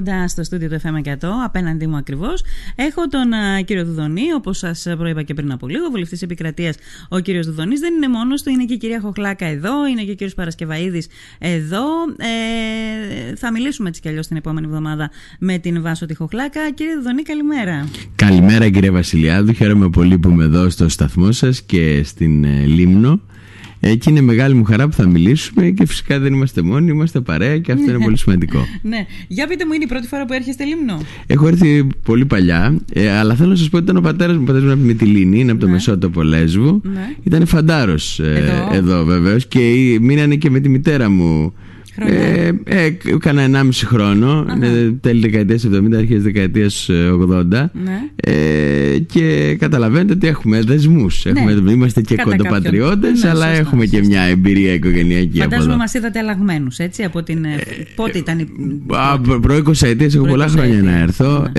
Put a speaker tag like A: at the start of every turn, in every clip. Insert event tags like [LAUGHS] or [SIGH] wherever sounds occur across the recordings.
A: Κοντά στο στούντιο του FM 100, απέναντί μου ακριβώς, έχω τον uh, κύριο Δουδονή, όπως σας προείπα και πριν από λίγο, βουλευτής επικρατείας ο κύριος Δουδονής. Δεν είναι μόνος του, είναι και η κυρία Χοχλάκα εδώ, είναι και ο κύριος Παρασκευαίδης εδώ. Ε, θα μιλήσουμε έτσι κι αλλιώς την επόμενη εβδομάδα με την Βάσο τη Χοχλάκα. Κύριε Δουδονή, καλημέρα.
B: Καλημέρα, κύριε Βασιλιάδου. Χαίρομαι πολύ που είμαι εδώ στο σταθμό σας και στην ε, Λίμνο. Ε, και είναι μεγάλη μου χαρά που θα μιλήσουμε και φυσικά δεν είμαστε μόνοι, είμαστε παρέα και αυτό είναι πολύ σημαντικό.
A: ναι. Για πείτε μου, είναι η πρώτη φορά που έρχεστε Λίμνο;
B: Έχω έρθει πολύ παλιά, ε, αλλά θέλω να σας πω ότι ήταν ο πατέρας μου, ο πατέρας μου από τη Μυτιλίνη, είναι από το ναι. Μεσότοπο Λέσβου. Ναι. Ήταν φαντάρος ε, εδώ, εδώ βεβαίως και μείνανε και με τη μητέρα μου ε, ε, κάνα 1,5 χρόνο, τέλη δεκαετίας 70, αρχές δεκαετίας 80. Ναι. Ε, και καταλαβαίνετε ότι έχουμε δεσμούς. Ναι. Είμαστε και κοντοπατριώτες, ναι, αλλά έχουμε και μια εμπειρία οικογενειακή.
A: Φαντάζομαι μας είδατε αλλαγμένους, έτσι. Από την, ε, πότε ήταν η.
B: Προ 20 ετία, έχω πολλά χρόνια να έρθω.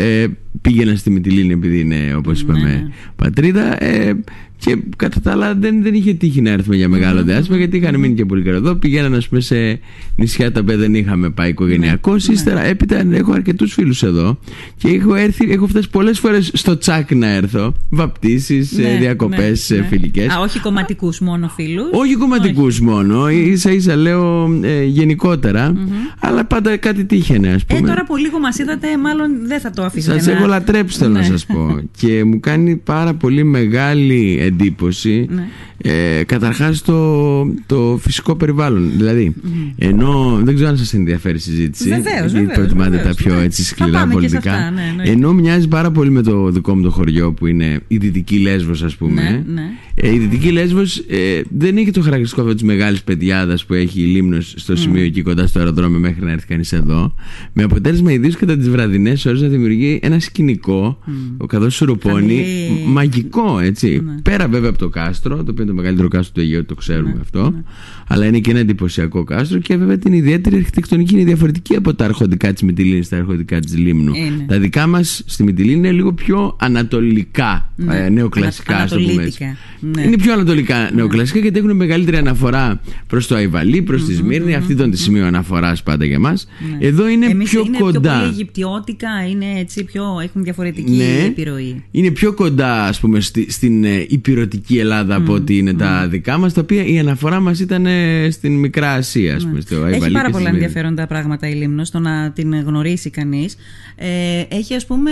B: Ναι. Ε, πήγαινα στη Μυτιλίνη επειδή είναι, όπως είπαμε, πατρίδα. Ε, και κατά τα άλλα δεν, δεν είχε τύχει να έρθουμε για μεγάλο mm-hmm. διάστημα γιατί είχαν μείνει και πολύ καιρό εδώ. Πηγαίνανε πούμε, σε νησιά τα οποία δεν είχαμε πάει οικογενειακό. Mm-hmm. Ύστερα έπειτα έχω αρκετούς φίλους εδώ και έχω, έρθει, έχω φτάσει πολλές φορές στο τσάκ να έρθω. Βαπτίσεις, ναι, διακοπές ναι, ναι. φιλικές.
A: Α, όχι κομματικούς μόνο φίλους.
B: Όχι κομματικούς μόνο. σα ίσα λέω ε, γενικότερα. Mm-hmm. Αλλά πάντα κάτι τύχαινε, ας πούμε.
A: Ε, τώρα που λίγο μας είδατε, μάλλον δεν θα το αφήσετε.
B: Σας έχω λατρέψει, θέλω να σας πω. και μου κάνει πάρα πολύ μεγάλη εντύπωση ναι. Ε, καταρχάς το, το φυσικό περιβάλλον δηλαδή ενώ δεν ξέρω αν σας ενδιαφέρει η συζήτηση
A: βεβαίως,
B: γιατί προτιμάτε τα πιο έτσι σκληρά πολιτικά
A: ναι,
B: ενώ μοιάζει πάρα πολύ με το δικό μου το χωριό που είναι η Δυτική Λέσβος ας πούμε.
A: Ναι, ναι.
B: Ε, η Δυτική Λέσβος ε, δεν έχει το χαρακτηριστικό αυτό της μεγάλης παιδιάδας που έχει η Λίμνος στο σημείο εκεί κοντά στο αεροδρόμιο μέχρι να έρθει κανείς εδώ. Με αποτέλεσμα ιδίως κατά τις βραδινές ώρες να δημιουργεί ένα σκηνικό ο καθώς σουρουπώνει μαγικό έτσι. Πέρα βέβαια από το κάστρο, το οποίο είναι το μεγαλύτερο κάστρο του Αιγαίου, το ξέρουμε ναι, αυτό. Ναι. Αλλά είναι και ένα εντυπωσιακό κάστρο και βέβαια την ιδιαίτερη αρχιτεκτονική είναι διαφορετική από τα αρχοντικά της Μυτιλίνη στα αρχοντικά της Λίμνου. Τα δικά μας στη Μυτιλίνη είναι λίγο πιο ανατολικά, ναι. ε, νεοκλασικά, ας το πούμε έτσι. Ναι. Είναι πιο ανατολικά ναι. νεοκλασικά γιατί έχουν μεγαλύτερη αναφορά προς το Αϊβαλί, προς τη Σμύρνη. Αυτή ήταν τη σημείο αναφοράς πάντα για μας. Εδώ είναι
A: Εμείς
B: πιο
A: είναι
B: κοντά.
A: Είναι πιο Αιγυπτιώτικα, είναι έτσι πιο, έχουν διαφορετική επιρροή.
B: Είναι πιο κοντά, ας πούμε, στη, στην ε, υπηρετική Ελλάδα από ότι είναι τα δικά μας, τα οποία η αναφορά μας ήταν στην Μικρά Ασία, ας πούμε. Στο
A: έχει πάρα πολλά ενδιαφέροντα πράγματα η Λίμνος στο να την γνωρίσει κανείς. Ε, έχει, ας πούμε,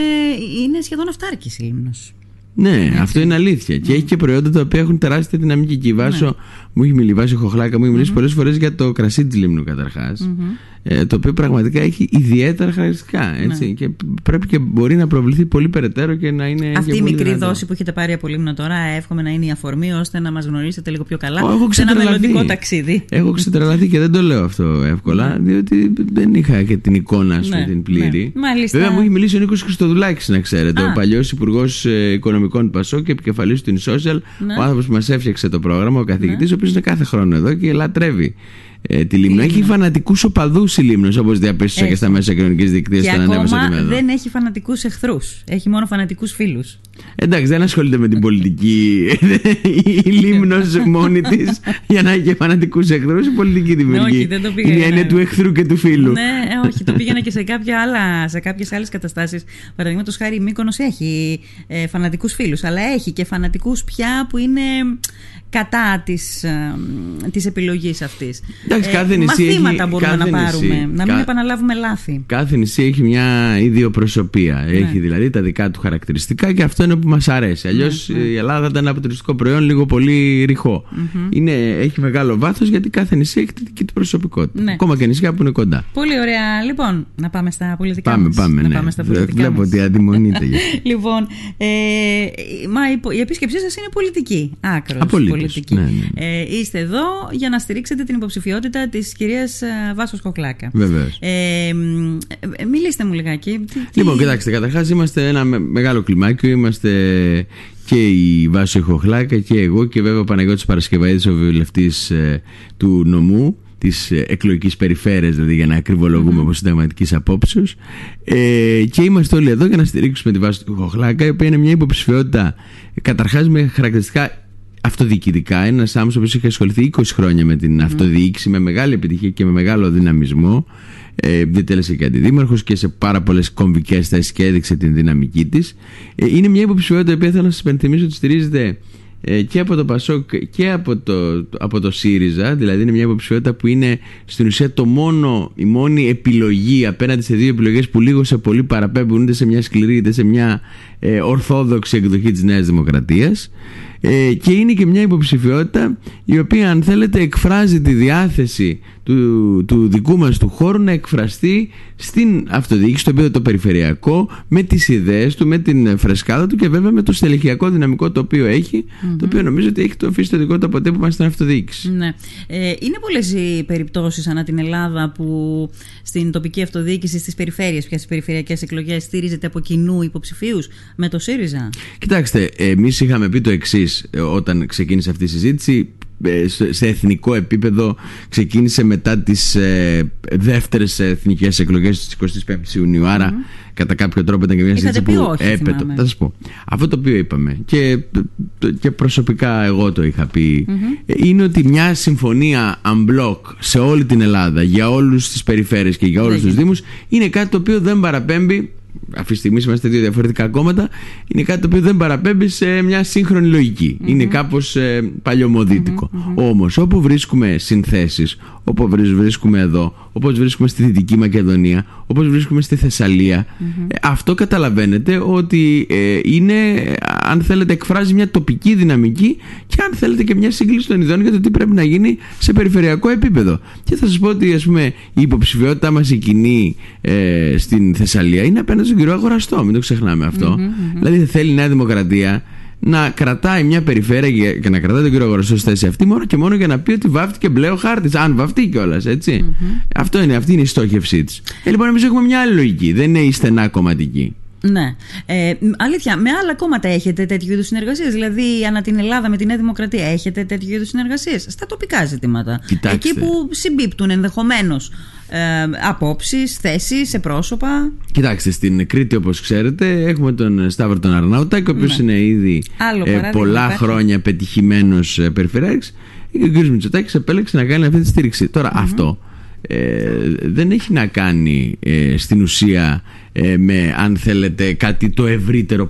A: είναι σχεδόν αυτάρκης η Λίμνος.
B: Ναι, αυτό είναι αλήθεια. Και έχει και προϊόντα τα οποία έχουν τεράστια δυναμική. Και η Βάσο, ναι. μου έχει μιλήσει, Βάσο Χοχλάκα, μου έχει μιλήσει mm-hmm. πολλές φορές για το κρασί της Λίμνου καταρχάς. Ε, το οποίο πραγματικά έχει ιδιαίτερα χαρακτηριστικά. Έτσι, ναι. Και πρέπει και μπορεί να προβληθεί πολύ περαιτέρω και να είναι.
A: Αυτή
B: η
A: μικρή
B: δυνατό.
A: δόση που έχετε πάρει από Λίμνο τώρα, εύχομαι να είναι η αφορμή ώστε να μας γνωρίσετε λίγο πιο καλά.
B: έχω
A: σε ένα μελλοντικό ταξίδι.
B: Έχω ξετρελαθεί και δεν το λέω αυτό εύκολα, ναι. διότι δεν είχα και την εικόνα σου ναι, την πλήρη.
A: Ναι. Μάλιστα.
B: Βέβαια μου έχει μιλήσει ο Νίκος Χριστοδουλάκης, να ξέρετε, Α. ο παλιός υπουργός ε, οικονομικών Πασό και επικεφαλής του Social, ναι. ο άνθρωπος που μας έφτιαξε το πρόγραμμα, ο καθηγητής, ναι. ο οποίος είναι κάθε χρόνο εδώ και λατρεύει ε, τη Λίμνο. Έχει φανατικούς οπαδούς η Λίμνος, όπως διαπίστωσα και στα μέσα κοινωνικής δικτύωσης
A: όταν ανέβασα τη Δεν έχει φανατικούς εχθρούς. Έχει μόνο φανατικούς φίλους.
B: Εντάξει, δεν ασχολείται με την πολιτική η Λίμνος μόνη της για να έχει φανατικούς εχθρούς. Η πολιτική δημιουργεί.
A: Ναι, όχι,
B: Είναι η έννοια του εχθρού και του φίλου.
A: Ναι, όχι, το πήγαινα και σε, κάποια άλλα, σε κάποιες άλλες καταστάσεις. Παραδείγματος χάρη, η Μύκονος έχει ε, φανατικούς φίλους, αλλά έχει και φανατικούς πια που είναι κατά της, ε, της επιλογής αυτής.
B: Εντάξει, κάθε
A: ε,
B: νησί
A: μαθήματα
B: έχει,
A: μπορούμε
B: κάθε
A: να πάρουμε,
B: νησί,
A: να μην επαναλάβουμε λάθη.
B: Κάθε νησί έχει μια ιδιοπροσωπία. Ναι. Έχει δηλαδή τα δικά του χαρακτηριστικά και αυτό είναι που μας αρέσει. Αλλιώς ναι, ναι. η Ελλάδα ήταν ένα τουριστικό προϊόν λίγο πολύ ρηχό. Mm-hmm. Είναι, έχει μεγάλο βάθος γιατί κάθε νησί έχει τη δική του προσωπικότητα. Ναι. Ακόμα και νησιά που είναι κοντά.
A: Πολύ ωραία. Λοιπόν, να πάμε στα πολιτικά
B: πάμε,
A: μας.
B: Πάμε,
A: να
B: ναι.
A: πάμε στα πολιτικά
B: Βλέπω
A: μας.
B: ότι αντιμονείτε. [LAUGHS]
A: λοιπόν, ε, μα η, η επίσκεψή σας είναι πολιτική. Άκρος πολιτική.
B: Ναι, ναι.
A: Ε, είστε εδώ για να στηρίξετε την υποψηφιότητα της κυρίας ε, Βάσος Κοκλάκα.
B: Βεβαίως.
A: Ε, ε, μιλήστε μου λιγάκι. Τι,
B: λοιπόν, κοιτάξτε, καταρχάς είμαστε ένα μεγάλο κλιμάκιο. Είμαστε και η Βάσο Κοκλάκα και εγώ και βέβαια ο Παναγιώτης Παρασκευαίδης, ο βουλευτής ε, του νομού της εκλογικής περιφέρειας, δηλαδή για να ακριβολογούμε mm-hmm. από συνταγματικής απόψεως. Ε, και είμαστε όλοι εδώ για να στηρίξουμε τη βάση του Χοχλάκα, η οποία είναι μια υποψηφιότητα καταρχάς με χαρακτηριστικά αυτοδιοικητικά. Ένας άνθρωπο που είχε ασχοληθεί 20 χρόνια με την αυτοδιοίκηση, με μεγάλη επιτυχία και με μεγάλο δυναμισμό. ε, διατέλεσε και αντιδήμαρχος και σε πάρα πολλές κομβικές θέσεις και έδειξε την δυναμική της. Ε, είναι μια υποψηφιότητα που θέλω να σας υπενθυμίσω ότι στηρίζεται ε, και από το Πασόκ και από το, από το ΣΥΡΙΖΑ δηλαδή είναι μια υποψηφιότητα που είναι στην ουσία το μόνο, η μόνη επιλογή απέναντι σε δύο επιλογές που λίγο σε πολύ παραπέμπουν είτε σε μια σκληρή είτε σε μια ε, ορθόδοξη εκδοχή της Νέας Δημοκρατίας ε, και είναι και μια υποψηφιότητα η οποία αν θέλετε εκφράζει τη διάθεση του, του δικού μας του χώρου να εκφραστεί στην αυτοδιοίκηση, στο επίπεδο το περιφερειακό με τις ιδέες του, με την φρεσκάδα του και βέβαια με το στελεχειακό δυναμικό το οποίο έχει το οποίο νομίζω ότι έχει το αφήσει το δικό του αποτέλεσμα στην αυτοδιοίκηση.
A: Ναι. Ε, είναι πολλές οι περιπτώσεις ανά την Ελλάδα που στην τοπική αυτοδιοίκηση στις περιφέρειες πια στις περιφερειακές εκλογές στήριζεται από κοινού υποψηφίους με το ΣΥΡΙΖΑ;
B: Κοιτάξτε, εμείς είχαμε πει το εξής ε, όταν ξεκίνησε αυτή η συζήτηση ε, σε εθνικό επίπεδο ξεκίνησε μετά τις ε, δεύτερες εθνικές εκλογές της 25 Ιουνίου. Άρα κατά κάποιο τρόπο ήταν και μια συζήτηση που έπεται. θα σας πω. Αυτό το οποίο είπαμε και, και προσωπικά εγώ το είχα πει είναι ότι μια συμφωνία unblock σε όλη την Ελλάδα για όλους τις περιφέρειες και για όλους τους δήμους είναι κάτι το οποίο δεν παραπέμπει αυτή τη στιγμή είμαστε δύο διαφορετικά κόμματα, είναι κάτι το οποίο δεν παραπέμπει σε μια σύγχρονη Είναι κάπως ε, παλιωμοδίτικο. Όμως, όπου βρίσκουμε συνθέσεις, όπω βρίσκουμε εδώ, όπω βρίσκουμε στη Δυτική Μακεδονία, όπω βρίσκουμε στη θεσσαλια ε, αυτό καταλαβαίνετε ότι ε, είναι, αν θέλετε, εκφράζει μια τοπική δυναμική και αν θέλετε και μια σύγκληση των ιδεών για το τι πρέπει να γίνει σε περιφερειακό επίπεδο. Και θα σας πω ότι ας πούμε, η υποψηφιότητά μας η κοινή ε, στην Θεσσαλία είναι απέναντι στον κύριο Αγοραστό. Μην το ξεχνάμε Δηλαδή θέλει η Νέα Δημοκρατία να κρατάει μια περιφέρεια και να κρατάει τον κύριο Αγοραστό στη θέση αυτή μόνο και μόνο για να πει ότι βάφτηκε μπλε ο χάρτη. Αν βαφτεί κιόλας, Αυτό είναι, αυτή είναι η στόχευσή της. Ε, λοιπόν, εμείς έχουμε μια άλλη λογική. Δεν είναι η στενά κομματική.
A: Ναι. Ε, αλήθεια, με άλλα κόμματα έχετε τέτοιου είδους συνεργασίες; Δηλαδή, ανά την Ελλάδα με τη Νέα Δημοκρατία έχετε τέτοιου είδους συνεργασίες; Στα τοπικά ζητήματα.
B: Κοιτάξτε.
A: Εκεί που συμπίπτουν ενδεχομένως ε, απόψεις, θέσεις, σε πρόσωπα.
B: Κοιτάξτε, στην Κρήτη, όπως ξέρετε, έχουμε τον Σταύρο τον Αρναούτακ, ο οποίος ναι. είναι ήδη ε, πολλά χρόνια πετυχημένος ε, περιφερειάρχης. Και ο κ. Μητσοτάκης επέλεξε να κάνει αυτή τη στήριξη. Τώρα, αυτό ε, δεν έχει να κάνει ε, στην ουσία ε, με αν θέλετε κάτι το ευρύτερο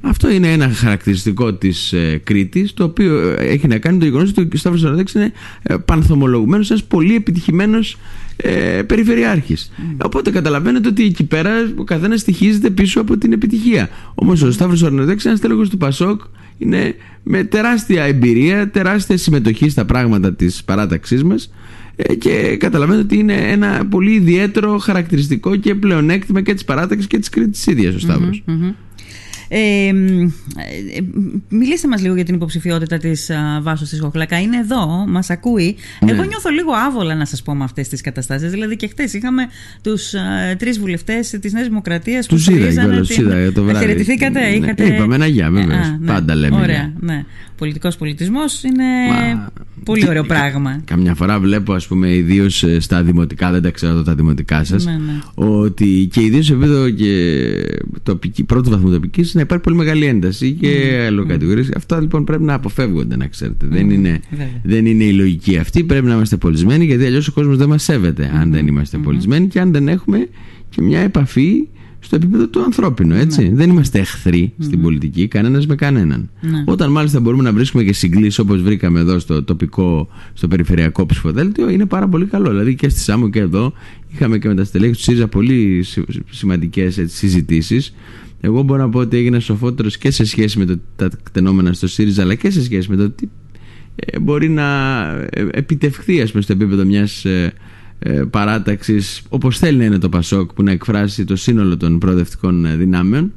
B: Αυτό είναι ένα χαρακτηριστικό της ε, Κρήτης το οποίο έχει να κάνει το γεγονός ότι ο Σταύρος Αραδέξ είναι ε, πανθομολογουμένος ένας πολύ επιτυχημένος ε, περιφερειάρχης. Οπότε καταλαβαίνετε ότι εκεί πέρα ο καθένας στοιχίζεται πίσω από την επιτυχία. Όμως ο Σταύρος Αρνοδέξ είναι ένας τέλεχος του Πασόκ είναι με τεράστια εμπειρία τεράστια συμμετοχή στα πράγματα της παράταξής μας. ε, και καταλαβαίνετε ότι είναι ένα πολύ ιδιαίτερο χαρακτηριστικό και πλεονέκτημα και της παράταξης και της Κρήτης ίδιας ο σταυρος
A: ε, ε, μιλήστε μας λίγο για την υποψηφιότητα της Βάσος της Χοχλακά. Είναι εδώ, μας ακούει. Ναι. Εγώ νιώθω λίγο άβολα να σας πω με αυτές τις καταστάσεις. Δηλαδή και χτες είχαμε τους α, τρεις βουλευτές της Νέας Δημοκρατίας
B: που στηρίζανε την... Είδα, το βράδυ.
A: Χαιρετηθήκατε, ναι, είχατε...
B: Είπαμε ένα γεια βέβαια, ναι. πάντα λέμε.
A: Ωραία, ναι. Πολιτικός πολιτισμός είναι Μα... πολύ ωραίο πράγμα.
B: Καμιά φορά βλέπω ας πούμε ιδίως ε, στα δημοτικά, δεν τα ξέρω τα δημοτικά σας, ναι, ναι. ότι και ιδίως σε επίπεδο και τοπική, πρώτου βαθμού τοπικής υπάρχει πολύ μεγάλη ένταση και mm. αλλοκατηγορίε. Mm. Αυτά λοιπόν πρέπει να αποφεύγονται, να ξέρετε. Δεν, είναι, δεν είναι η λογική αυτή. Πρέπει να είμαστε πολισμένοι, γιατί αλλιώς ο κόσμος δεν μας σέβεται αν δεν είμαστε πολισμένοι και αν δεν έχουμε και μια επαφή στο επίπεδο του ανθρώπινου, έτσι. Ναι. Δεν είμαστε εχθροί στην πολιτική, κανένας με κανέναν. Ναι. Όταν μάλιστα μπορούμε να βρίσκουμε και συγκλήσεις όπως βρήκαμε εδώ στο τοπικό, στο περιφερειακό ψηφοδέλτιο, είναι πάρα πολύ καλό. Δηλαδή και στη Σάμο και εδώ είχαμε και με τα στελέχη του ΣΥΡΙΖΑ πολύ σημαντικές συζητήσεις εγώ μπορώ να πω ότι έγινα σοφότερος και σε σχέση με το, τα κτενόμενα στο ΣΥΡΙΖΑ, αλλά και σε σχέση με το τι ε, μπορεί να ε, επιτευχθεί ας πούμε, στο επίπεδο μιας ε, ε, παράταξης, όπως θέλει να είναι το ΠΑΣΟΚ, που να εκφράσει το σύνολο των προοδευτικών ε, δυνάμεων.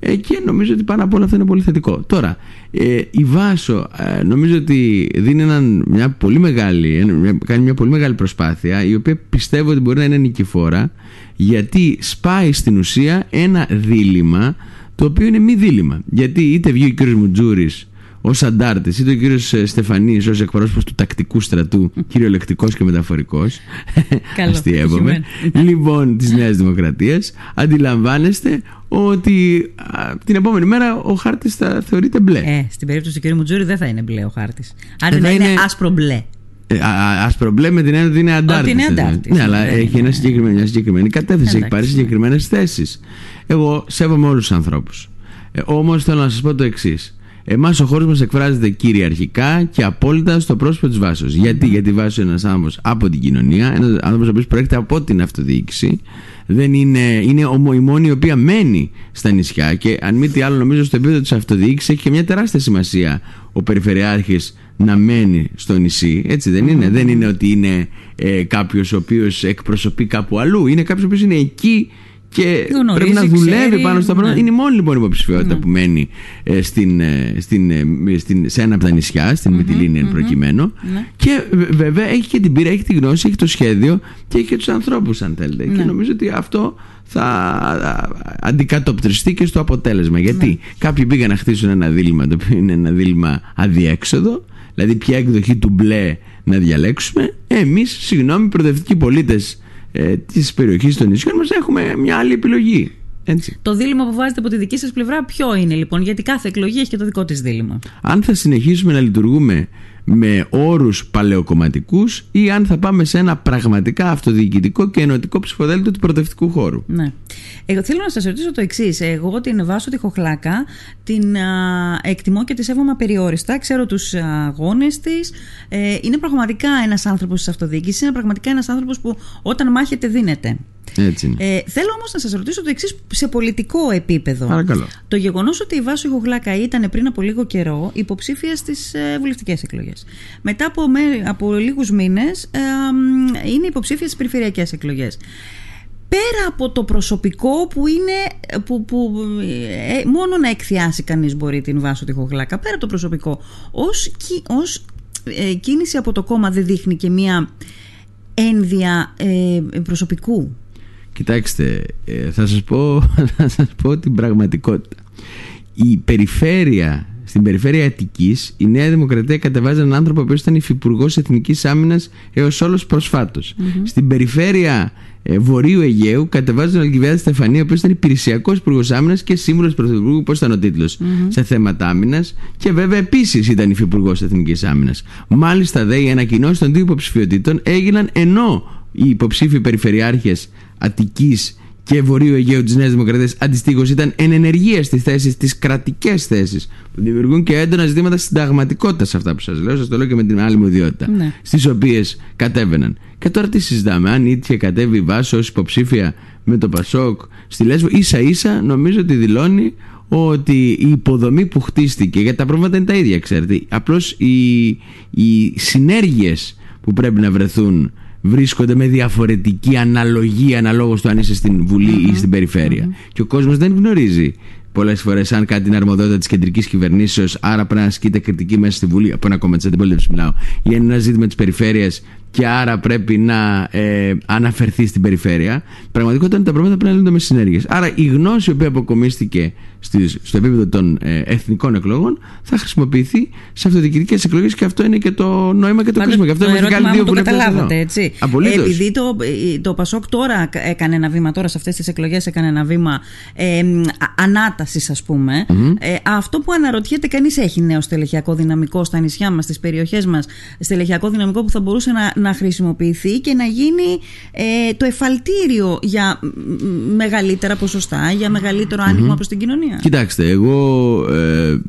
B: Ε, και νομίζω ότι πάνω απ' όλα αυτό είναι πολύ θετικό. Τώρα, ε, η Βάσο νομίζω ότι δίνει έναν, μια πολύ μεγάλη, κάνει μια πολύ μεγάλη προσπάθεια η οποία πιστεύω ότι μπορεί να είναι νικηφόρα γιατί σπάει στην ουσία ένα δίλημα το οποίο είναι μη δίλημα. Γιατί είτε βγει ο κ. Μουτζούρης ω αντάρτη, είτε ο κύριος Στεφανή ω εκπρόσωπος του τακτικού στρατού, κυριολεκτικός και μεταφορικός. [LAUGHS] Αστείευομαι. Λοιπόν, της Νέας Δημοκρατίας, αντιλαμβάνεστε ότι την επόμενη μέρα ο χάρτης θα θεωρείται μπλε.
A: Ε, στην περίπτωση του κ. Μουτζούρη δεν θα είναι μπλε ο χάρτης. Αν δεν είναι άσπρο μπλε.
B: Ε, Ασπρομπλέ με την έννοια ότι είναι αντάρτη.
A: είναι αντάρτης.
B: Ναι, αλλά έχει ένα συγκεκριμένη, μια συγκεκριμένη κατεύθυνση. Έχει πάρει συγκεκριμένες θέσεις. Εγώ σέβομαι όλους τους ανθρώπους. Ε, Όμως θέλω να σας πω το εξής. Εμάς ο χώρος μας εκφράζεται κυριαρχικά και απόλυτα στο πρόσωπο της Βάσο. Γιατί, γιατί Βάσο είναι ένας άνθρωπος από την κοινωνία, ένας άνθρωπος ο οποίος προέρχεται από την αυτοδιοίκηση. Δεν είναι, είναι η μόνη η οποία μένει στα νησιά και αν μη τι άλλο, νομίζω στο επίπεδο της αυτοδιοίκησης έχει και μια τεράστια σημασία ο Περιφερειάρχης να μένει στο νησί. Έτσι δεν είναι; Δεν είναι ότι είναι ε, κάποιος ο οποίος εκπροσωπεί κάπου αλλού. Είναι κάποιος ο οποίος είναι εκεί και
A: Γνωρίζει,
B: πρέπει να δουλεύει
A: ξέρει,
B: πάνω στα πράγματα.
A: ναι.
B: Είναι η μόνη λοιπόν υποψηφιότητα που μένει ε, στην, ε, στην, ε, στην, σε ένα από τα νησιά, στην Μυτιλίνη εν προκειμένου.
A: Ναι.
B: Και βε- βέβαια έχει και την πείρα, έχει τη γνώση, έχει το σχέδιο και έχει και τους ανθρώπους, αν θέλετε.
A: Ναι.
B: Και νομίζω ότι αυτό θα α, αντικατοπτριστεί και στο αποτέλεσμα. Γιατί
A: Ναι.
B: κάποιοι πήγαν να χτίσουν ένα δίλημα το οποίο είναι ένα δίλημα αδιέξοδο, δηλαδή ποια εκδοχή του μπλε να διαλέξουμε. Εμείς, συγγνώμη, προοδευτικοί πολίτες ε, της περιοχής των νησιών μας έχουμε μια άλλη επιλογή. Έτσι.
A: Το δίλημα που βάζετε από τη δική σας πλευρά, ποιο είναι λοιπόν, γιατί κάθε εκλογή έχει και το δικό της δίλημα.
B: Αν θα συνεχίσουμε να λειτουργούμε με όρους παλαιοκομματικούς ή αν θα πάμε σε ένα πραγματικά αυτοδιοικητικό και ενωτικό ψηφοδέλτιο του προοδευτικού χώρου.
A: Ναι. Εγώ θέλω να σας ρωτήσω το εξής. Εγώ την Βάσο τη Χοχλάκα την α, εκτιμώ και τη σέβομαι απεριόριστα. Ξέρω τους αγώνε της. Ε, είναι πραγματικά ένας άνθρωπος της αυτοδιοίκησης. Είναι πραγματικά ένας άνθρωπος που όταν μάχεται δίνεται.
B: Έτσι είναι.
A: Ε, θέλω όμως να σας ρωτήσω το εξής σε πολιτικό επίπεδο.
B: Παρακαλώ.
A: Το γεγονός ότι η Βάσο Χοχλάκα ήταν πριν από λίγο καιρό υποψήφια στις ε, βουλευτικές εκλογές. Μετά από, με, από λίγους μήνες ε, μ, είναι υποψήφια στις περιφερειακές εκλογές. Πέρα από το προσωπικό που είναι που, που ε, μόνο να εκθιάσει κανείς μπορεί την Βάσο τη Χοχλάκα πέρα από το προσωπικό ως, κι- ως ε, κίνηση από το κόμμα δεν δείχνει και μία ένδια ε, προσωπικού;
B: Κοιτάξτε, ε, θα σας πω, [LAUGHS] θα σας πω την πραγματικότητα. Η περιφέρεια, στην περιφέρεια Αττικής, η Νέα Δημοκρατία κατεβάζει έναν άνθρωπο που ήταν υφυπουργός Εθνικής Άμυνας έως όλος προσφάτως. Στην περιφέρεια ε, Βορείου Αιγαίου κατεβάζει τον Αλκιβιάδη Στεφανία, ο οποίος ήταν υπηρεσιακός υπουργός άμυνας και σύμβουλος πρωθυπουργού, πώς ήταν ο τιτλο σε θέματα άμυνας. Και βέβαια επίσης ήταν υφυπουργός Εθνικής Άμυνας. Μάλιστα, δε οι ανακοινώσεις των δύο υποψηφιωτήτων έγιναν ενώ οι υποψήφοι περιφερειάρχες Αττικής και Βορείου Αιγαίου της Νέας Δημοκρατίας αντιστοίχως ήταν εν ενεργεία στις θέσεις, τι κρατικές θέσεις, που δημιουργούν και έντονα ζητήματα συνταγματικότητας σε αυτά που σας λέω. Σας το λέω και με την άλλη μου ιδιότητα.
A: Ναι.
B: Στις οποίες κατέβαιναν. Και τώρα τι συζητάμε, αν ήτυχε κατέβει η Βάσο ως υποψήφια με το Πασόκ στη Λέσβο, ίσα ίσα νομίζω ότι δηλώνει ότι η υποδομή που χτίστηκε, γιατί τα πρόβληματα είναι τα ίδια, ξέρετε. Απλώς οι, οι συνέργειες που πρέπει να βρεθούν βρίσκονται με διαφορετική αναλογία αναλόγως του αν είσαι στην βουλη ή στην περιφερεια Και ο κόσμος δεν γνωρίζει πολλές φορές αν κάτι είναι αρμοδότητα της κεντρικής κυβερνήσεως, άρα πρέπει να ασκείται κριτική μέσα στη Βουλή, από ένα κόμμα της αντιπολίτευσης μιλάω, ή είναι ένα ζήτημα της περιφέρειας και άρα πρέπει να ε, αναφερθεί στην περιφέρεια. Πραγματικότητα είναι τα προβλήματα πρέπει να λύνονται με συνέργειες. Άρα η γνώση η οποία αποκομίστηκε στις, στο επίπεδο των ε, εθνικών εκλογών θα χρησιμοποιηθεί σε αυτοδιοικητικές εκλογές και αυτό είναι και το νόημα και το
A: Πάντως,
B: κρίσιμο. Και αυτό
A: το
B: είμαστε και
A: ερώτημά
B: άλλοι δύο
A: μου το
B: βουλευτές
A: καταλάβατε,
B: εδώ.
A: έτσι.
B: Απολύτως.
A: Επειδή το, το Πασόκ τώρα έκανε ένα βήμα, τώρα σε αυτές τις εκλογές έκανε ένα βήμα ε, ανάτασης ας πούμε. Ε, αυτό που αναρωτιέται κανείς έχει νέο στελεχειακό δυναμικό στα νησιά μας, στις περιοχές μας, στελεχειακό δυναμικό που θα μπορούσε να, να χρησιμοποιηθεί και να γίνει ε, το εφαλτήριο για μ, μ, μεγαλύτερα ποσοστά, για μεγαλύτερο άνοιγμα προς την κοινωνία.
B: Κοιτάξτε, εγώ ε,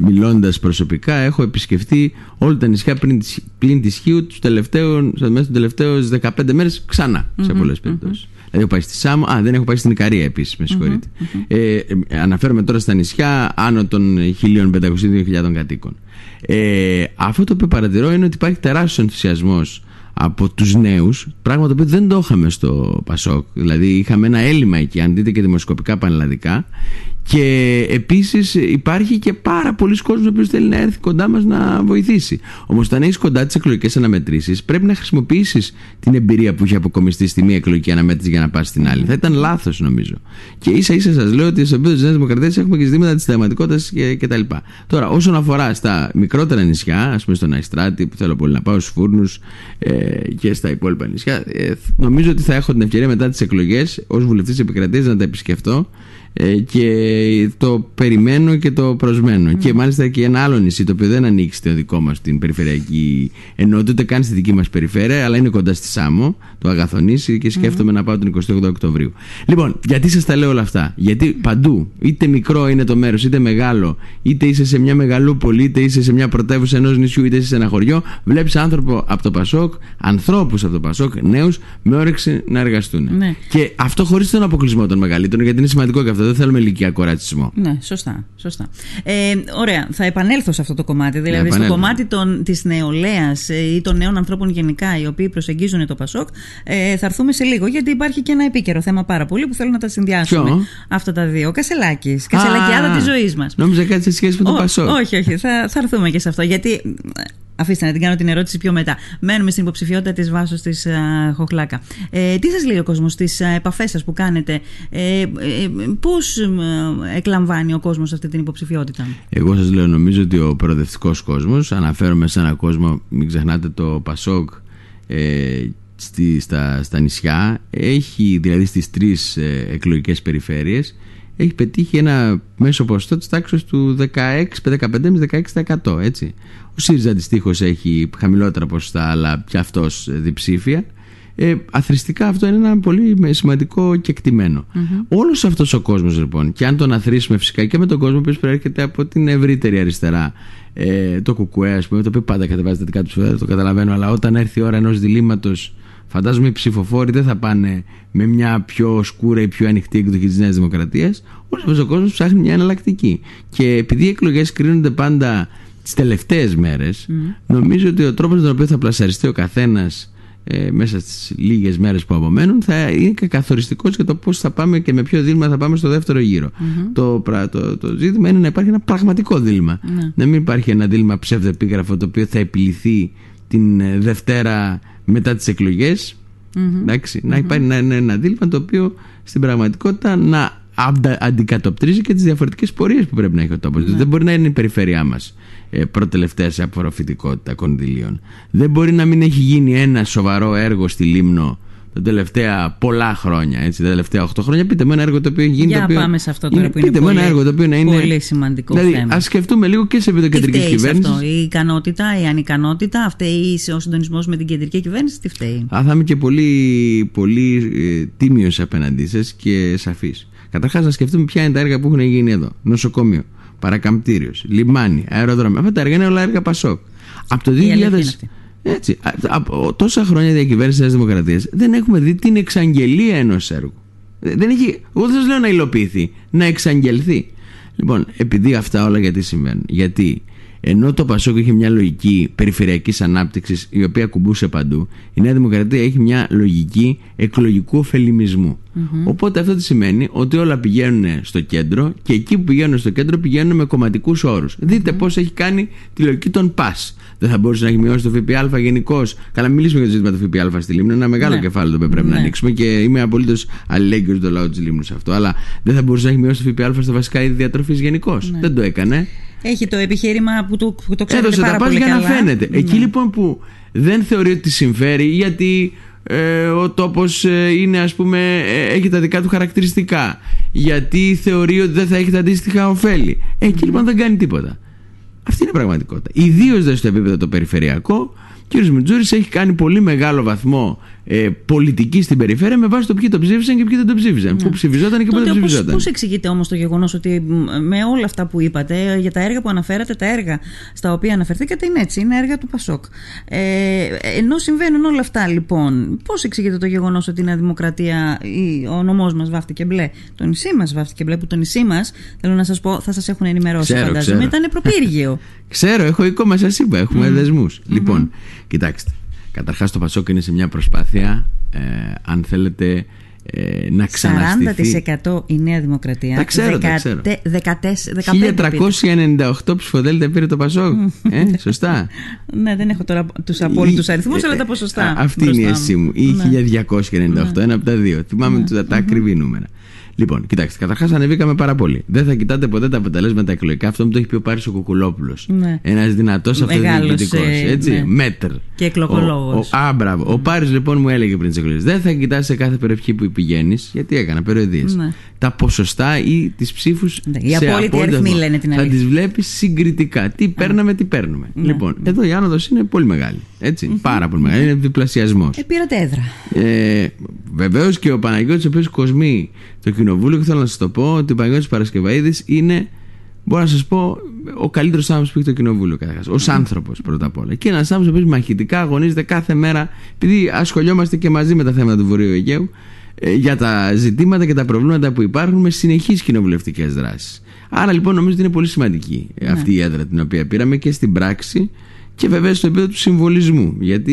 B: μιλώντας προσωπικά έχω επισκεφτεί όλα τα νησιά πριν, της- πλην της Χίου τους τελευταίους, μέσα των τελευταίους 15 μέρες ξανά σε πολλές περιπτώσεις. Δηλαδή έχω πάει στη Σάμο, α δεν έχω πάει στην Ικαρία επίσης, με συγχωρείτε. Ε, ε, αναφέρομαι τώρα στα νησιά άνω των 1.500-2.000 κατοίκων. Ε, αυτό το οποίο παρατηρώ είναι ότι υπάρχει τεράστιος ενθουσιασμός από τους νέους, πράγμα το οποίο δεν το είχαμε στο Πασόκ. Δηλαδή είχαμε ένα έλλειμμα εκεί, αν δείτε και δημοσκοπικά πανελλαδικά. Και επίσης υπάρχει και πάρα πολλοί κόσμος ο οποίος θέλει να έρθει κοντά μας να βοηθήσει. Όμως όταν έχεις κοντά τις εκλογικές αναμετρήσεις πρέπει να χρησιμοποιήσεις την εμπειρία που έχει αποκομιστεί στη μία εκλογική αναμέτρηση για να πας στην άλλη. Θα ήταν λάθος νομίζω. Και ίσα ίσα σας λέω ότι στο επίπεδο της Νέας Δημοκρατίας έχουμε και ζητήματα της συνταγματικότητας και, και τα λοιπά. Τώρα όσον αφορά στα μικρότερα νησιά, ας πούμε στον Αϊστράτη που θέλω πολύ να πάω, στους Φούρνους ε, και στα υπόλοιπα νησιά, ε, νομίζω ότι θα έχω την ευκαιρία μετά τις εκλογές ως βουλευτής της επικρατείας να τα επισκεφτώ. ε, και το περιμένω και το προσμένω. Και μάλιστα και ένα άλλο νησί το οποίο δεν ανήκει στο δικό μας την περιφερειακή ενότητα, ούτε καν στη δική μας περιφέρεια, αλλά είναι κοντά στη Σάμο, το Αγαθονήσι, και σκέφτομαι να πάω τον 28 Οκτωβρίου. Λοιπόν, γιατί σας τα λέω όλα αυτά; Γιατί παντού, είτε μικρό είναι το μέρος, είτε μεγάλο, είτε είσαι σε μια μεγαλούπολη, είτε είσαι σε μια πρωτεύουσα ενός νησιού, είτε είσαι σε ένα χωριό, βλέπεις άνθρωπο από το Πασόκ, ανθρώπους από το Πασόκ, νέους, με όρεξη να εργαστούν.
A: Ναι.
B: Και αυτό χωρίς τον αποκλεισμό των μεγαλύτερων, γιατί είναι σημαντικό και αυτό. Δεν θέλουμε ηλικιακό ρατσισμό.
A: Ναι, σωστά. σωστά. Ε, ωραία, θα επανέλθω σε αυτό το κομμάτι. Δηλαδή, στο
B: επανέλθω.
A: κομμάτι των, της νεολαίας ε, ή των νέων ανθρώπων γενικά, οι οποίοι προσεγγίζουν το Πασόκ, ε, θα έρθουμε σε λίγο, γιατί υπάρχει και ένα επίκαιρο θέμα πάρα πολύ που θέλω να τα συνδυάσουμε.
B: Ποιο;
A: Αυτά τα δύο. Κασελάκης. Κασελακιάδα
B: Α,
A: της ζωής μας.
B: Νόμιζα κάτι σε σχέση με το Πασόκ.
A: Όχι, όχι. Θα, θα έρθουμε και σε αυτό. Γιατί. Ε, Αφήστε να την κάνω την ερώτηση πιο μετά. Μένουμε στην υποψηφιότητα της Βάσος της Χοχλάκα. Ε, τι σας λέει ο κόσμος στι επαφές σας που κάνετε, ε, ε, Πώς εκλαμβάνει ο κόσμος αυτή την υποψηφιότητα;
B: Εγώ σας λέω νομίζω ότι ο προοδευτικός κόσμος Αναφέρομαι σε έναν κόσμο Μην ξεχνάτε το Πασόκ ε, στη, στα, στα νησιά Έχει δηλαδή στις τρεις ε, εκλογικές περιφέρειες Έχει πετύχει ένα μέσο ποσοστό της τάξης του 16-15-16% έτσι Ο ΣΥΡΙΖΑ αντιστοίχως έχει χαμηλότερα ποσοστά Αλλά και αυτός ε, διψήφια ε, αθρηστικά αυτό είναι ένα πολύ σημαντικό κεκτημένο. Mm-hmm. Όλος αυτός ο κόσμος λοιπόν και αν τον αθροίσουμε φυσικά και με τον κόσμο που προέρχεται από την ευρύτερη αριστερά ε, το κουκουέ ας πούμε το οποίο πάντα κατεβάζει τα δικά του φεδέρα το καταλαβαίνω αλλά όταν έρθει η ώρα ενός διλήμματος φαντάζομαι οι ψηφοφόροι δεν θα πάνε με μια πιο σκούρα ή πιο ανοιχτή εκδοχή της Νέας Δημοκρατίας όλος αυτός ο κόσμος ψάχνει μια εναλλακτική και επειδή οι εκλογές κρίνονται πάντα τις τελευταίες μέρες mm. νομίζω ότι ο τρόπος με τον οποίο θα πλασαριστεί ο καθένας ε, μέσα στις λίγες μέρες που απομένουν θα είναι και καθοριστικός για το πώς θα πάμε και με ποιο δίλημα θα πάμε στο δεύτερο γύρο.
A: Mm-hmm.
B: Το, το, το, ζήτημα είναι να υπάρχει ένα πραγματικό δίλημα.
A: Ναι.
B: Να μην υπάρχει ένα δίλημα ψευδεπίγραφο το οποίο θα επιληθεί την ε, Δευτέρα μετά τις εκλογές. Εντάξει, Να υπάρχει ένα, ένα δίλημα το οποίο στην πραγματικότητα να αντα, αντικατοπτρίζει και τις διαφορετικές πορείες που πρέπει να έχει ο τόπος. Δεν μπορεί να είναι η περιφέρειά μας ε, προτελευταία σε απορροφητικότητα κονδυλίων. Δεν μπορεί να μην έχει γίνει ένα σοβαρό έργο στη Λίμνο τα τελευταία πολλά χρόνια, έτσι, τα τελευταία 8 χρόνια. Πείτε μου ένα έργο το οποίο έχει γίνει.
A: Για
B: το οποίο
A: πάμε σε αυτό τώρα
B: είναι,
A: που είναι
B: πείτε μου
A: πολύ,
B: ένα έργο το οποίο να είναι.
A: πολύ σημαντικό
B: δηλαδή,
A: θέμα.
B: Α σκεφτούμε λίγο και σε επίπεδο κεντρική
A: Τι φταίει σε
B: κυβέρνησης.
A: αυτό, η ικανότητα, η ανικανότητα, φταίει ο συντονισμός με την κεντρική κυβέρνηση, τι φταίει.
B: Α, θα είμαι και πολύ, πολύ ε, τίμιος απέναντί σας και σαφής. Καταρχάς, να σκεφτούμε ποια είναι τα έργα που έχουν γίνει εδώ. Νοσοκομείο, παρακαμπτήριος, λιμάνι, αεροδρόμιο. Αυτά τα έργα είναι όλα έργα Πασόκ. Από το 2000.
A: Η αλήθεια είναι αυτή.
B: Έτσι, α- από τόσα χρόνια διακυβέρνηση τη Δημοκρατίας δεν έχουμε δει την εξαγγελία ενός έργου. Ε, Δεν έχει, εγώ δεν σας λέω να υλοποιηθεί, να εξαγγελθεί. Λοιπόν, επειδή αυτά όλα γιατί συμβαίνουν. Γιατί ενώ το Πασόκ είχε μια λογική περιφερειακής ανάπτυξης η οποία κουμπούσε παντού, η Νέα Δημοκρατία έχει μια λογική εκλογικού ωφελημισμού. Οπότε αυτό τι σημαίνει ότι όλα πηγαίνουν στο κέντρο και εκεί που πηγαίνουν στο κέντρο πηγαίνουν με κομματικούς όρους. Δείτε πώς έχει κάνει τη λογική των ΠΑΣ. Δεν θα μπορούσε να έχει μειώσει το ΦΠΑ γενικώς. Καλά, μιλήσουμε για το ζήτημα του ΦΠΑ στη Λίμνη. Είναι ένα μεγάλο
A: Ναι.
B: κεφάλαιο το οποίο πρέπει να
A: Ναι.
B: ανοίξουμε και είμαι απολύτως αλληλέγγυος στο λαό της Λίμνης σε αυτό. Αλλά δεν θα μπορούσε να έχει μειώσει το ΦΠΑ στα βασικά είδη διατροφής γενικώς. Δεν το έκανε.
A: Έχει το επιχείρημα που το, που το ξέρετε
B: Έδωσε
A: πάρα
B: τα πας
A: πολύ
B: για
A: καλά.
B: να φαίνεται.
A: Ναι.
B: Εκεί λοιπόν που δεν θεωρεί ότι συμφέρει γιατί ε, ο τόπος ε, είναι ας πούμε ε, έχει τα δικά του χαρακτηριστικά γιατί θεωρεί ότι δεν θα έχει τα αντίστοιχα ωφέλη. Εκεί λοιπόν δεν κάνει τίποτα. Αυτή είναι η πραγματικότητα. Ιδίως δε στο επίπεδο το περιφερειακό, ο κ. Μιτζούρης έχει κάνει πολύ μεγάλο βαθμό ε, πολιτική στην περιφέρεια με βάση το ποιοι το ψήφισαν και ποιοι δεν το ψήφισαν. Πού ψηφιζόταν και πού δεν
A: Τότε πώς,
B: ψηφιζόταν.
A: πώς εξηγείτε όμως το γεγονός ότι μ, με όλα αυτά που είπατε για τα έργα που αναφέρατε, τα έργα στα οποία αναφερθήκατε είναι έτσι, είναι έργα του Πασόκ. Ε, ενώ συμβαίνουν όλα αυτά λοιπόν, πώς εξηγείτε το γεγονός ότι η Νέα Δημοκρατία, η, ο νομός μας βάφτηκε μπλε, το νησί μας βάφτηκε μπλε, που το νησί μας, θέλω να σας πω, θα σας έχουν ενημερώσει
B: Ξέρω,
A: φαντάζομαι,
B: ξέρω.
A: ήταν προπύργιο. [LAUGHS]
B: Ξέρω, έχω εικόνα, μα σα είπα. Έχουμε δεσμούς. Λοιπόν, κοιτάξτε. Καταρχάς το Πασόκ είναι σε μια προσπάθεια, ε, αν θέλετε, ε, να ξαναστηθεί.
A: 40% η Νέα Δημοκρατία.
B: Τα ξέρω, τα ξέρω.
A: 15
B: 1398 ψηφοδέλτια πήρε το Πασόκ. ε, σωστά.
A: Ναι, δεν έχω τώρα τους απόλυτους αριθμούς, αλλά τα ποσοστά.
B: Α, Αυτή είναι η
A: μπροστά
B: αίσθηση μου. Ή
A: Ναι.
B: 1298, ένα από τα δύο. Θυμάμαι τα, τα ακριβή νούμερα. Λοιπόν, κοιτάξτε, καταρχάς ανεβήκαμε πάρα πολύ. Δεν θα κοιτάτε ποτέ τα αποτελέσματα εκλογικά. Αυτό μου το έχει πει ο Πάρης ο Κουκουλόπουλος.
A: Ναι.
B: Ένας δυνατός
A: Μεγάλος,
B: αυτοδιοικητικός.
A: ε,
B: Έτσι,
A: ναι.
B: μέτρ.
A: Και εκλογολόγος.
B: Ο, ο, α, μπράβο. Ο Πάρης λοιπόν μου έλεγε πριν τις εκλογές: Δεν θα κοιτάς σε κάθε περιοχή που πηγαίνεις, γιατί έκανα περιοδίες.
A: Ναι.
B: Τα ποσοστά ή τις ψήφους.
A: Ναι, οι απόλυτοι αριθμοί λένε την
B: Θα
A: αλήθεια.
B: τις βλέπεις συγκριτικά. Τι παίρναμε, τι παίρνουμε.
A: Ναι.
B: Λοιπόν, εδώ η άνοδος είναι πολύ μεγάλη. Έτσι, Πάρα πολύ μεγάλη. Είναι διπλασιασμός.
A: Ε, πήρατε έδρα.
B: Ε, Βεβαίως και ο Παναγιώτης ο οποίος κοσμεί το κοινοβούλιο και θέλω να σας το πω ότι ο Παναγιώτης Παρασκευαίδης είναι μπορώ να σας πω ο καλύτερος άνθρωπος που έχει το κοινοβούλιο καταρχάς. Ω άνθρωπος πρώτα απ' όλα. Και ένας άνθρωπος ο οποίος μαχητικά αγωνίζεται κάθε μέρα, επειδή ασχολιόμαστε και μαζί με τα θέματα του Βορείου Αιγαίου, ε, για τα ζητήματα και τα προβλήματα που υπάρχουν με συνεχείς κοινοβουλευτικές δράσεις. Άρα λοιπόν νομίζω ότι είναι πολύ σημαντική ε, αυτή η έδρα την οποία πήραμε και στην πράξη και βέβαια στο επίπεδο του συμβολισμού. Γιατί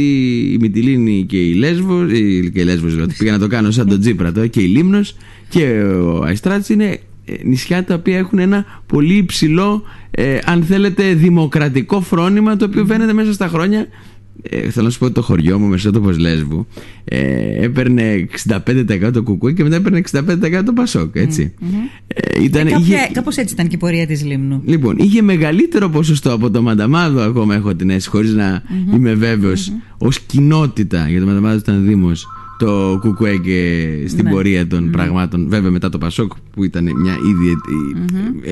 B: η Μυτιλίνη και η Λέσβος, η- και η Λέσβος δηλαδή, πήγα να το κάνω σαν τον Τζίπρα τώρα, και η Λίμνος και ο Αϊστράτης είναι ε, νησιά τα οποία έχουν ένα πολύ υψηλό, ε, αν θέλετε, δημοκρατικό φρόνημα το οποίο φαίνεται μέσα στα χρόνια. Ε, θέλω να σου πω ότι το χωριό μου, Μεσότοπος Λέσβου, ε, έπαιρνε 65% το κουκούι και μετά έπαιρνε 65% το Πασόκ, έτσι. Ε, ήταν,
A: Κάποια,
B: είχε-
A: Κάπως έτσι ήταν και η πορεία της Λίμνου.
B: Λοιπόν, είχε μεγαλύτερο ποσοστό από το Μανταμάδο, ακόμα έχω την αίσθηση, χωρίς να είμαι βέβαιος, ως κοινότητα, γιατί το Μανταμάδος ήταν Δήμος, το Κουκουέ και στην
A: Ναι.
B: πορεία των πραγμάτων. Βέβαια, μετά το Πασόκ, που ήταν μια ήδη.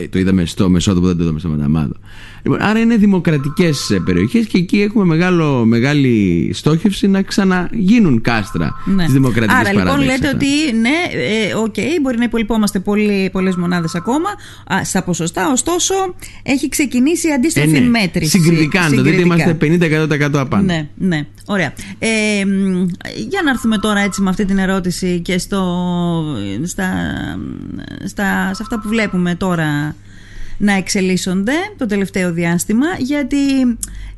B: ε, το είδαμε στο Μεσότοπο, δεν το είδαμε στο Μανταμάδο. Λοιπόν, άρα είναι δημοκρατικές περιοχές και εκεί έχουμε μεγάλο, μεγάλη στόχευση να ξαναγίνουν κάστρα
A: Ναι.
B: τη δημοκρατική
A: Άρα λοιπόν λέτε ότι ναι, ε, οκ, μπορεί να υπολοιπόμαστε πολλοί, πολλές μονάδες ακόμα α, στα ποσοστά, ωστόσο έχει ξεκινήσει η αντίστροφη μέτρηση.
B: Ε, ναι. Συγκριτικά, αν το δείτε, είμαστε 50% απάνω.
A: Ναι, ναι, ωραία. Ε, μ, για να έρθουμε τώρα έτσι με αυτή την ερώτηση και στο, στα, στα, σε αυτά που βλέπουμε τώρα να εξελίσσονται το τελευταίο διάστημα γιατί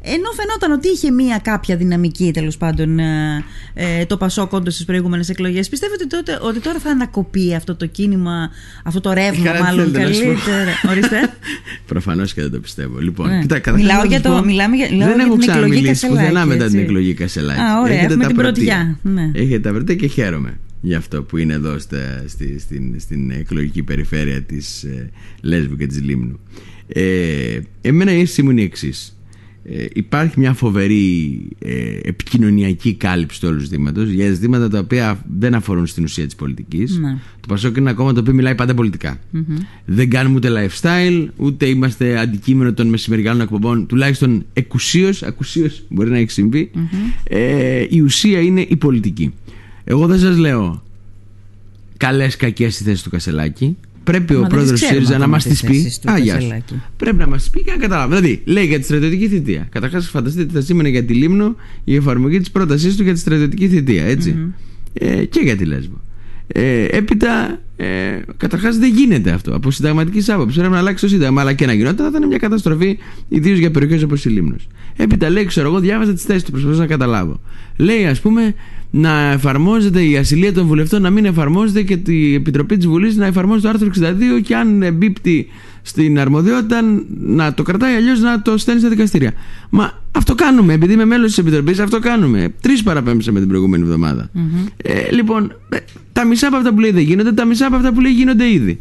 A: ενώ φαινόταν ότι είχε μία κάποια δυναμική τέλος πάντων ε, ε, το Πασόκ όντως στις προηγούμενες εκλογές πιστεύετε τότε ότι τώρα θα ανακοπεί αυτό το κίνημα αυτό το ρεύμα
B: Καλά, τι
A: μάλλον
B: θέλετε να σου πω.
A: καλύτερα; Ορίστε [LAUGHS]
B: Προφανώς και δεν το πιστεύω. Λοιπόν,
A: Ναι.
B: κοίτα, καταρχάς
A: Μιλάω
B: να
A: για
B: σας
A: το-
B: πω,
A: μιλάμε για- μιλάω
B: δεν
A: για
B: έχω
A: την εκλογή
B: ξαναμιλήσει
A: Κασελάκη,
B: πουθενά μετά την
A: έτσι.
B: εκλογή Κασελάκη.
A: Α, ωραία,
B: Έχετε
A: έχουμε
B: τα
A: την
B: πρωτεία.
A: πρωτιά, ναι.
B: Έχετε τα πρωτεία και χαίρομαι για αυτό που είναι εδώ στα, στη, στην, στην εκλογική περιφέρεια της ε, Λέσβου και της Λίμνου. Ε, εμένα η αίσθηση μου είναι η εξής. Ε, υπάρχει μια φοβερή ε, επικοινωνιακή κάλυψη του όλου ζητήματος για ζητήματα τα οποία δεν αφορούν στην ουσία της πολιτικής.
A: Ναι.
B: Το Πασόκ είναι ένα κόμμα το οποίο μιλάει πάντα πολιτικά. Δεν κάνουμε ούτε lifestyle, ούτε είμαστε αντικείμενο των μεσημερινών εκπομπών, τουλάχιστον εκουσίως, ακουσίως μπορεί να έχει συμβεί. Ε, η ουσία είναι η πολιτική. Εγώ δεν σας λέω καλές κακές στη θέση του Κασελάκη. Πρέπει
A: Μα
B: ο
A: δεν
B: πρόεδρος
A: τις ξέρουμε
B: ΣΥΡΙΖΑ να
A: ακόμα
B: μας τις
A: τις
B: πει.
A: θέσεις του
B: Α, γεια σου.
A: Κασελάκη.
B: Πρέπει να μας τι πει και να καταλάβουμε. Δηλαδή, λέει για τη στρατιωτική θητεία. Καταρχάς, φανταστείτε τι θα σήμαινε για τη Λίμνο η εφαρμογή της πρότασής του για τη στρατιωτική θητεία, έτσι. Ε, και για τη Λέσβο. Ε, έπειτα, ε, καταρχάς δεν γίνεται αυτό. Από συνταγματικής άποψης πρέπει να αλλάξει το Σύνταγμα. Αλλά και να γινόταν θα ήταν μια καταστροφή, ιδίως για περιοχές όπως η Λίμνος. Έπειτα λέει, ξέρω εγώ, διάβαζα τις θέσεις του, προσπαθούσα να καταλάβω. Λέει, ας πούμε, να εφαρμόζεται η ασυλία των βουλευτών, να μην εφαρμόζεται και η Επιτροπή της Βουλής να εφαρμόζει το άρθρο 62 και αν εμπίπτει στην αρμοδιότητα να το κρατάει, αλλιώς να το στέλνει στα δικαστήρια. Μα αυτό κάνουμε, επειδή είμαι μέλος της Επιτροπής, αυτό κάνουμε. Τρεις παραπέμψαμε την προηγούμενη εβδομάδα. Ε, λοιπόν, ε, τα μισά από αυτά που λέει δεν γίνονται, τα μισά από αυτά που λέει γίνονται ήδη.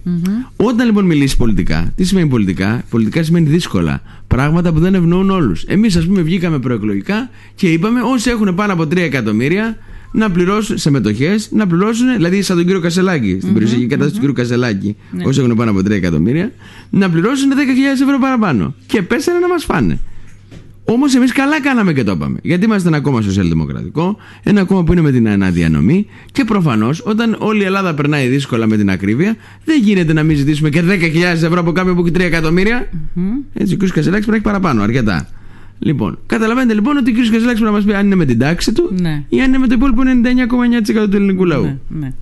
B: Όταν λοιπόν μιλήσει πολιτικά, τι σημαίνει πολιτικά, πολιτικά σημαίνει δύσκολα. Πράγματα που δεν ευνοούν όλους. Εμείς, ας πούμε, βγήκαμε προεκλογικά και είπαμε όσοι έχουν πάνω από 3 εκατομμύρια να πληρώσουν σε μετοχές, να πληρώσουν, δηλαδή σαν τον κύριο Κασελάκη, στην περιουσιακή κατάσταση του κύριου Κασελάκη, όσοι έχουν πάνω από 3 εκατομμύρια, να πληρώσουν 10.000 ευρώ παραπάνω. Και πέσανε να μας φάνε. Όμως εμείς καλά κάναμε και το είπαμε. Γιατί είμαστε ένα κόμμα σοσιαλδημοκρατικό, ένα κόμμα που είναι με την αναδιανομή και προφανώς όταν όλη η Ελλάδα περνάει δύσκολα με την ακρίβεια, δεν γίνεται να μην ζητήσουμε και 10.000 ευρώ από κάποιον που έχει 3 εκατομμύρια. Έτσι, ο κ. Κασελάκης πρέπει να έχει παραπάνω, αρκετά. Λοιπόν, καταλαβαίνετε λοιπόν ότι ο κ. Κασελάκη πρέπει να μας πει αν είναι με την τάξη του
A: Ναι.
B: ή αν είναι με το υπόλοιπο 99,9% του ελληνικού λαού.
A: Ναι, ναι.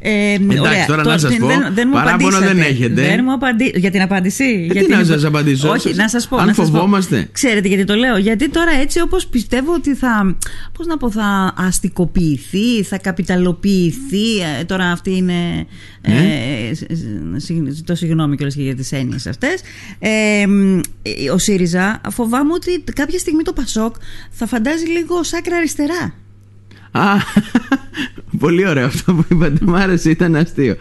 A: Ε,
B: Εντάξει,
A: ωραία.
B: τώρα
A: Το-
B: να σας πω,
A: δεν, δεν μου
B: παράπονο
A: απαντήσατε.
B: δεν έχετε.
A: Δεν μου απαντή... Για την απάντηση.
B: Ε,
A: για
B: τι
A: την
B: να
A: υπο-
B: σας απαντήσω,
A: Όχι,
B: σας-
A: να σας πω.
B: αν
A: να σας πω.
B: φοβόμαστε.
A: Ξέρετε γιατί το λέω. Γιατί τώρα έτσι όπως πιστεύω ότι θα, πώς να πω, θα αστικοποιηθεί, θα καπιταλοποιηθεί. ε, Τώρα αυτή είναι...
B: Ναι.
A: Ε, σ- σ- το συγγνώμη κιόλας και για τις έννοιες αυτές. Ε, μ, ε, ο ΣΥΡΙΖΑ φοβάμαι ότι κάποια στιγμή το ΠΑΣΟΚ θα φαντάζει λίγο σάκρα αριστερά.
B: Α, πολύ ωραίο αυτό που είπατε. Μ' άρεσε, ήταν αστείο.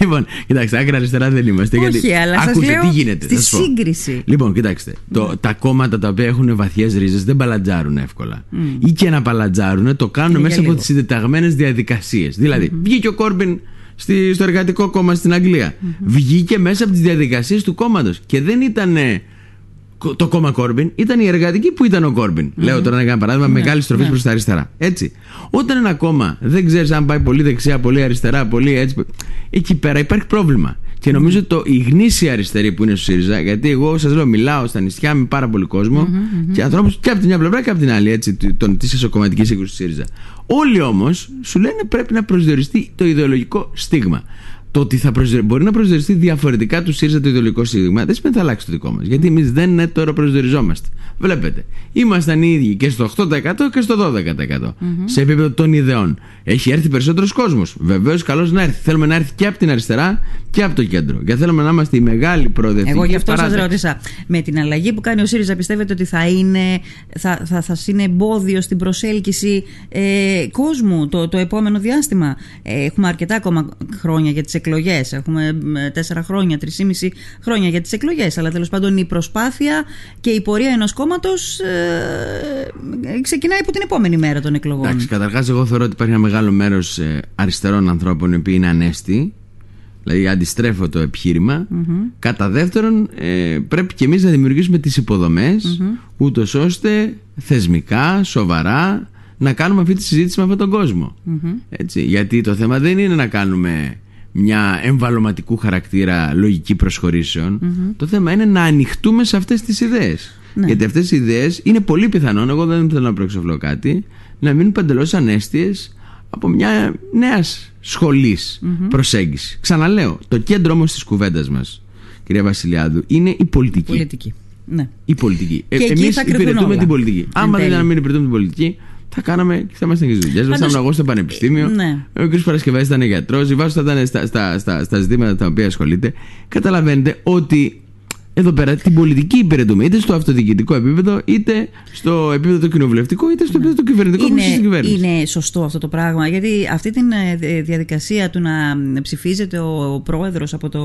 B: λοιπόν, κοιτάξτε, άκρα αριστερά δεν είμαστε.
A: Όχι,
B: γιατί...
A: αλλά σας
B: Ακούστε,
A: λέω
B: τι γίνεται.
A: στη
B: θα σας πω.
A: σύγκριση.
B: Λοιπόν, κοιτάξτε. Το, τα κόμματα τα οποία έχουν βαθιές ρίζες δεν παλατζάρουν εύκολα. Ή και να παλατζάρουν, το κάνουν
A: Για
B: μέσα
A: λίγο.
B: από τις συντεταγμένες διαδικασίες. Δηλαδή, βγήκε ο Κόρμπιν στη, στο εργατικό κόμμα στην αγγλια Βγήκε μέσα από τις διαδικασίες του κόμματος. Και δεν ήταν το κόμμα Κόρμπιν, ήταν η εργατική που ήταν ο Κόρμπιν. Λέω τώρα ένα παράδειγμα μεγάλη στροφή
A: ναι.
B: προς τα αριστερά. Έτσι. Όταν ένα κόμμα δεν ξέρει αν πάει πολύ δεξιά, πολύ αριστερά, πολύ έτσι. Εκεί πέρα υπάρχει πρόβλημα. Και νομίζω το, η γνήσια αριστερή που είναι στο ΣΥΡΙΖΑ, γιατί εγώ σας λέω, μιλάω στα νησιά με πάρα πολύ κόσμο και ανθρώπους και από την μια πλευρά και από την άλλη, έτσι, τη εσωκομματική σύγκρουση του ΣΥΡΙΖΑ. Όλοι όμως σου λένε πρέπει να προσδιοριστεί το ιδεολογικό στίγμα. Το ότι θα προσδιο... μπορεί να προσδιοριστεί διαφορετικά του ΣΥΡΙΖΑ το ιδεολογικό στίγμα δεν σημαίνει ότι θα αλλάξει το δικό μας. Γιατί εμείς δεν είναι τώρα προσδιοριζόμαστε. Βλέπετε, ήμασταν οι ίδιοι και στο 8% και στο 12% σε επίπεδο των ιδεών. Έχει έρθει περισσότερος κόσμος. Βεβαίως, καλώς να έρθει. Θέλουμε να έρθει και από την αριστερά και από το κέντρο. Και θέλουμε να είμαστε η μεγάλη προοδευτική
A: Εγώ γι' αυτό σας
B: παράταξη.
A: ρώτησα. Με την αλλαγή που κάνει ο ΣΥΡΙΖΑ, πιστεύετε ότι θα είναι, θα, θα, θα είναι εμπόδιο στην προσέλκυση ε, κόσμου το, το επόμενο διάστημα; Ε, έχουμε αρκετά ακόμα χρόνια για τις εκλογές. Έχουμε ε, τέσσερα χρόνια, τρεις ή μισή χρόνια για τις εκλογές. Αλλά τέλος πάντων η προσπάθεια και η πορεία ενός κόμματος ε, ξεκινάει από την επόμενη μέρα των εκλογών.
B: Εντάξει, καταρχάς, εγώ θεωρώ ότι υπάρχει ένα μεγάλο μέρος αριστερών ανθρώπων οι οποίοι είναι ανέστοι. Δηλαδή, αντιστρέφω το επιχειρημα Κατά δεύτερον, ε, πρέπει και εμείς να δημιουργήσουμε τις υποδομές, ούτως ώστε θεσμικά, σοβαρά, να κάνουμε αυτή τη συζήτηση με αυτόν τον κοσμο Έτσι, γιατί το θέμα δεν είναι να κάνουμε μια εμβαλωματικού χαρακτήρα λογική προσχωρήσεων. Το θέμα είναι να ανοιχτούμε σε αυτές τις ιδέες.
A: Ναι.
B: Γιατί αυτές οι ιδέες είναι πολύ πιθανόν, εγώ δεν θέλω να προεξοφλώ κάτι, να μείνουν παντελώς ανέστιες από μια νέα σχολής προσέγγιση. Ξαναλέω, το κέντρο όμως της κουβέντας μας, κυρία Βασιλιάδου, είναι η πολιτική.
A: Πολιτική. Ναι.
B: Η πολιτική.
A: Και εκεί
B: εμείς
A: θα κρυφθούν
B: υπηρετούμε
A: όλα.
B: την πολιτική.
A: Εν
B: Άμα δεν
A: τέλει.
B: ήταν να μην υπηρετούμε την πολιτική, θα κάναμε και θα ήμασταν και στις δουλειές μας. Θα
A: Πάντως-
B: ήμουν εγώ στο πανεπιστήμιο.
A: Ναι.
B: Ο κ. Παρασκευάς ήταν γιατρός. Η Βάσο θα ήταν στα, στα, στα, στα ζητήματα τα οποία ασχολείται. Καταλαβαίνετε ότι εδώ πέρα την πολιτική υπηρετούμε είτε στο αυτοδιοικητικό επίπεδο, είτε στο επίπεδο το κοινοβουλευτικό, είτε στο επίπεδο το κυβερνητικό που στην κυβέρνηση.
A: είναι σωστό αυτό το πράγμα. Γιατί αυτή τη διαδικασία του να ψηφίζεται ο πρόεδρος από το,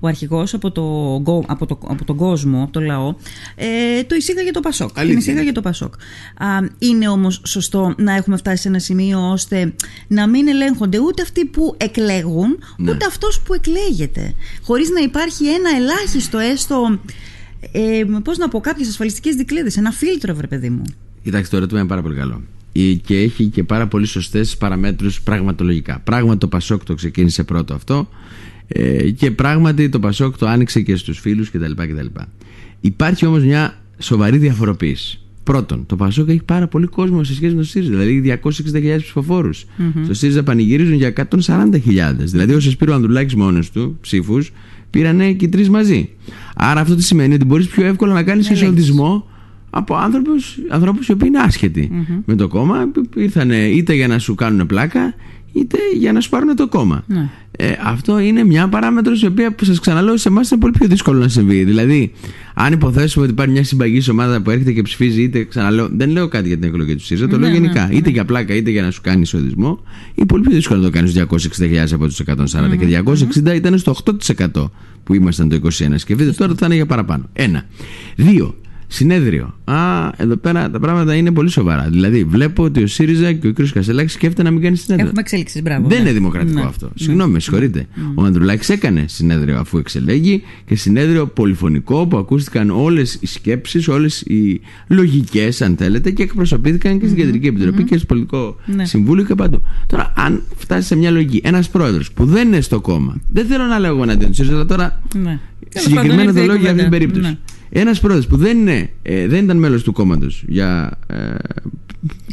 A: ο αρχηγός από, το, γκο- από, το, από τον κόσμο, από το λαό, ε, το εισήγαγε το Πασόκ. Την
B: Αλήθεια.
A: εισήγαγε το Πασόκ. Α, είναι όμως σωστό να έχουμε φτάσει σε ένα σημείο ώστε να μην ελέγχονται ούτε αυτοί που εκλέγουν,
B: Ναι.
A: ούτε αυτός που εκλέγεται. Χωρίς να υπάρχει ένα ελάχιστο έστω... Ε, πώς να πω, κάποιες ασφαλιστικές δικλείδες, ένα φίλτρο, βρε παιδί μου.
B: Κοιτάξτε, το ερώτημα είναι πάρα πολύ καλό. Ε, Και έχει και πάρα πολύ σωστές παραμέτρους πραγματολογικά. Πράγματι, το Πασόκ το ξεκίνησε πρώτο αυτό. ε, Και πράγματι, το Πασόκ το άνοιξε και στους φίλους κτλ. κτλ. Υπάρχει όμως μια σοβαρή διαφοροποίηση. Πρώτον, το Πασόκ έχει πάρα πολύ κόσμο σε σχέση με το ΣΥΡΙΖΑ, δηλαδή 260.000 ψηφοφόρους. Στο ΣΥΡΙΖΑ πανηγυρίζουν για 140.000. Δηλαδή, όσο πήρε ο Ανδρουλάκης μόνος του ψήφους, πήρανε και οι τρεις μαζί. Άρα, αυτό τι σημαίνει ότι μπορείς πιο εύκολα να κάνεις εσοδισμό από άνθρωπους, ανθρώπους οι οποίοι είναι άσχετοι. Με το κόμμα ήρθαν είτε για να σου κάνουν πλάκα είτε για να σου πάρουν το κόμμα.
A: Ναι.
B: ε, αυτό είναι μια παράμετρος η οποία που σας ξαναλέω σε εμάς είναι πολύ πιο δύσκολο να συμβεί. Δηλαδή αν υποθέσουμε ότι υπάρχει μια συμπαγής ομάδα που έρχεται και ψηφίζει είτε ξαναλέω δεν λέω κάτι για την εκλογή του ΣΥΡΙΖΑ το λέω
A: Ναι, ναι,
B: γενικά. είτε για πλάκα είτε για να σου κάνει εισοδισμό είναι πολύ πιο δύσκολο να το κάνεις 260.000 από τους 140 και 260 ήταν στο 8% που ήμασταν το 21 σκεφτείτε τώρα θα είναι για παραπάνω. Ένα. Δύο Συνέδριο. Α, εδώ πέρα τα πράγματα είναι πολύ σοβαρά. Δηλαδή, βλέπω ότι ο ΣΥΡΙΖΑ και ο κ. Κασελάκης σκέφτεται να μην κάνει συνέδριο.
A: Έχουμε εξέλιξει, μπράβο.
B: Δεν
A: ναι.
B: είναι δημοκρατικό
A: Ναι.
B: αυτό. Συγγνώμη, με συγχωρείτε. Ο Ανδρουλάκης έκανε συνέδριο αφού εξελέγει και συνέδριο πολυφωνικό που ακούστηκαν όλες οι σκέψεις, όλες οι λογικές, αν θέλετε, και εκπροσωπήθηκαν και στην Κεντρική Επιτροπή και στο Πολιτικό
A: Ναι.
B: Συμβούλιο και παντού. Τώρα, αν φτάσει σε μια λογική, ένας πρόεδρος που δεν είναι στο κόμμα, δεν θέλω να λέω εγώ εναντίον του ΣΥΡΙΖΑ, αλλά τώρα
A: Ναι. Τέλος
B: συγκεκριμένα
A: πάντων,
B: το
A: ήρθε η
B: λέω για αυτή την
A: κουβέντα.
B: περίπτωση.
A: Ναι.
B: Ένας πρόεδρος που δεν, είναι, ε, δεν ήταν μέλος του κόμματος για. Ε,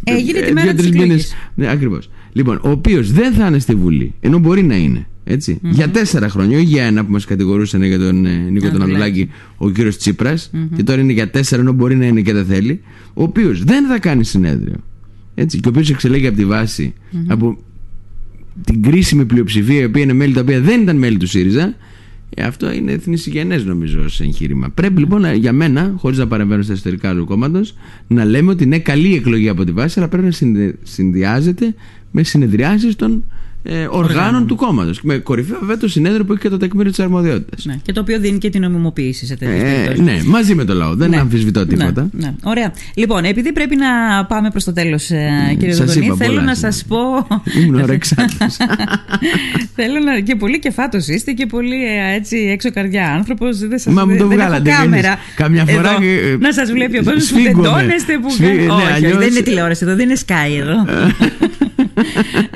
A: Έγινε τη
B: ε,
A: μέρα
B: δύο-τρεις
A: της
B: μήνες.
A: εκλογής.
B: Ναι, ακριβώς. Λοιπόν, ο οποίος δεν θα είναι στη Βουλή, ενώ μπορεί να είναι. ετσι Για τέσσερα χρόνια, όχι για ένα που μας κατηγορούσαν για τον ε, Νίκο τον
A: Ανδρουλάκη.
B: Ανδρουλάκη, ο κύριος Τσίπρας, και τώρα είναι για τέσσερα, ενώ μπορεί να είναι και δεν θέλει. Ο οποίος δεν θα κάνει συνέδριο. Έτσι, και ο οποίος εξελέγει από τη βαση από την κρίσιμη πλειοψηφία, η οποία είναι μέλη τα οποία δεν ήταν μέλη του ΣΥΡΙΖΑ, Ε, αυτό είναι εθνισυγενέ νομίζω ως εγχείρημα. Πρέπει λοιπόν να- για μένα, χωρίς να παρεμβαίνω στα εσωτερικά του κόμματος, να λέμε ότι είναι καλή η εκλογή από τη βάση, αλλά πρέπει να συνδυ- συνδυάζεται με συνεδριάσεις των ε, οργάνων του κόμματος. Με κορυφαίο βέβαια το συνέδριο που έχει και το τεκμήριο της αρμοδιότητας.
A: Ναι. Και το οποίο δίνει και την νομιμοποίηση σε τέτοιες
B: Ε, ναι, μαζί με το λαό. Δεν
A: Ναι.
B: αμφισβητώ τίποτα.
A: Ναι, ναι. Ωραία. Λοιπόν, επειδή πρέπει να πάμε προς το τέλος, κύριε
B: σας
A: Δοδονή,
B: είπα
A: θέλω
B: πολλά
A: να
B: σήμερα.
A: σας πω.
B: Ήμουν ωρεξάτος. [LAUGHS]
A: θέλω να. και πολύ κεφάτος είστε και πολύ ε, έτσι έξω καρδιά άνθρωπος. Δεν σας,
B: Μα μου το
A: δεν
B: βγάλατε
A: έχω
B: κι
A: κάμερα.
B: εμείς. Καμιά φορά
A: εδώ,
B: και, ε,
A: να σας βλέπει ο κόσμος που
B: σφίγγομαι.
A: τεντώνεστε. Που
B: Σφί-
A: κάνει-
B: ναι,
A: όχι, όχι,
B: αλλιώς-
A: δεν είναι τηλεόραση εδώ, δεν είναι Sky εδώ. [LAUGHS]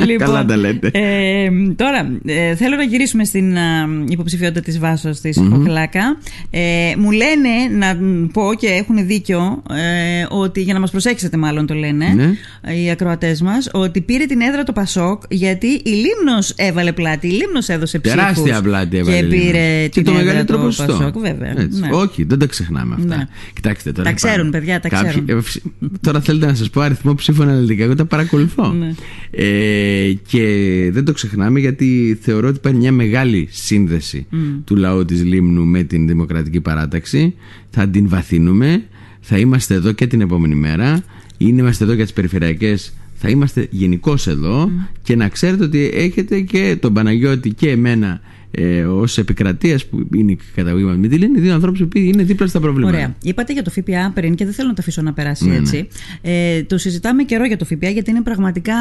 A: Λοιπόν,
B: Καλά τα λέτε.
A: Ε, τώρα, ε, θέλω να γυρίσουμε στην α, υποψηφιότητα της Βάσος της Χοχλάκα. Ε, μου λένε να μ, πω και έχουν δίκιο ε, ότι, για να μας προσέξετε μάλλον το λένε
B: Ναι.
A: ε, οι ακροατές μας, ότι πήρε την έδρα το Πασόκ γιατί η Λίμνος έβαλε πλάτη, η Λίμνος έδωσε ψήφους
B: Τεράστια πλάτη έβαλε.
A: και
B: η Λίμνος.
A: πήρε
B: και
A: την
B: το
A: έδρα
B: μεγαλύτερο
A: το
B: ποσοστό.
A: Πασόκ βέβαια.
B: Έτσι.
A: Ναι.
B: Όχι, δεν τα ξεχνάμε αυτά.
A: Ναι.
B: Κοιτάξτε τώρα.
A: Τα ξέρουν,
B: πάμε.
A: παιδιά, τα ξέρουν.
B: ε, φυσ- τώρα θέλετε να σας πω αριθμό ψήφων αναλυτικά. Εγώ τα παρακολουθώ.
A: Ναι.
B: Ε, και δεν το ξεχνάμε γιατί θεωρώ ότι υπάρχει μια μεγάλη σύνδεση του λαού της Λίμνου με την Δημοκρατική Παράταξη. Θα την βαθύνουμε. Θα είμαστε εδώ και την επόμενη μέρα. Είναι, είμαστε εδώ για τις περιφερειακές. Θα είμαστε γενικώς εδώ και να ξέρετε ότι έχετε και τον Παναγιώτη και εμένα ε, ως επικρατείας που είναι η καταγωγή μας με τη Λίμνη, δύο ανθρώπους που είναι δίπλα στα προβλήματα.
A: Ωραία. Είπατε για το ΦΠΑ πριν και δεν θέλω να το αφήσω να περάσει
B: Ναι,
A: έτσι. Ε, το συζητάμε καιρό για το ΦΠΑ γιατί είναι πραγματικά.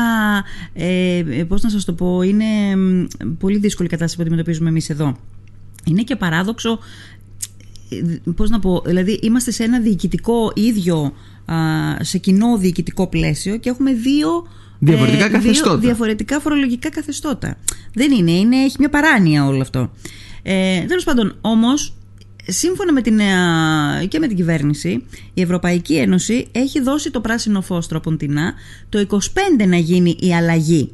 A: Ε, ε, Πώς να σας το πω, είναι μ, πολύ δύσκολη η κατάσταση που αντιμετωπίζουμε εμείς εδώ. Είναι και παράδοξο. ε, Πώς να πω, δηλαδή είμαστε σε ένα διοικητικό ίδιο, α, σε κοινό διοικητικό πλαίσιο και έχουμε δύο
B: Διαφορετικά
A: δύο
B: καθεστώτα.
A: διαφορετικά φορολογικά καθεστώτα. Δεν είναι, είναι έχει μια παράνοια όλο αυτό. Ε, Τέλος πάντων, όμως, σύμφωνα με την, ε, και με την κυβέρνηση, η Ευρωπαϊκή Ένωση έχει δώσει το πράσινο φως τροποντινά το 25 να γίνει η αλλαγή.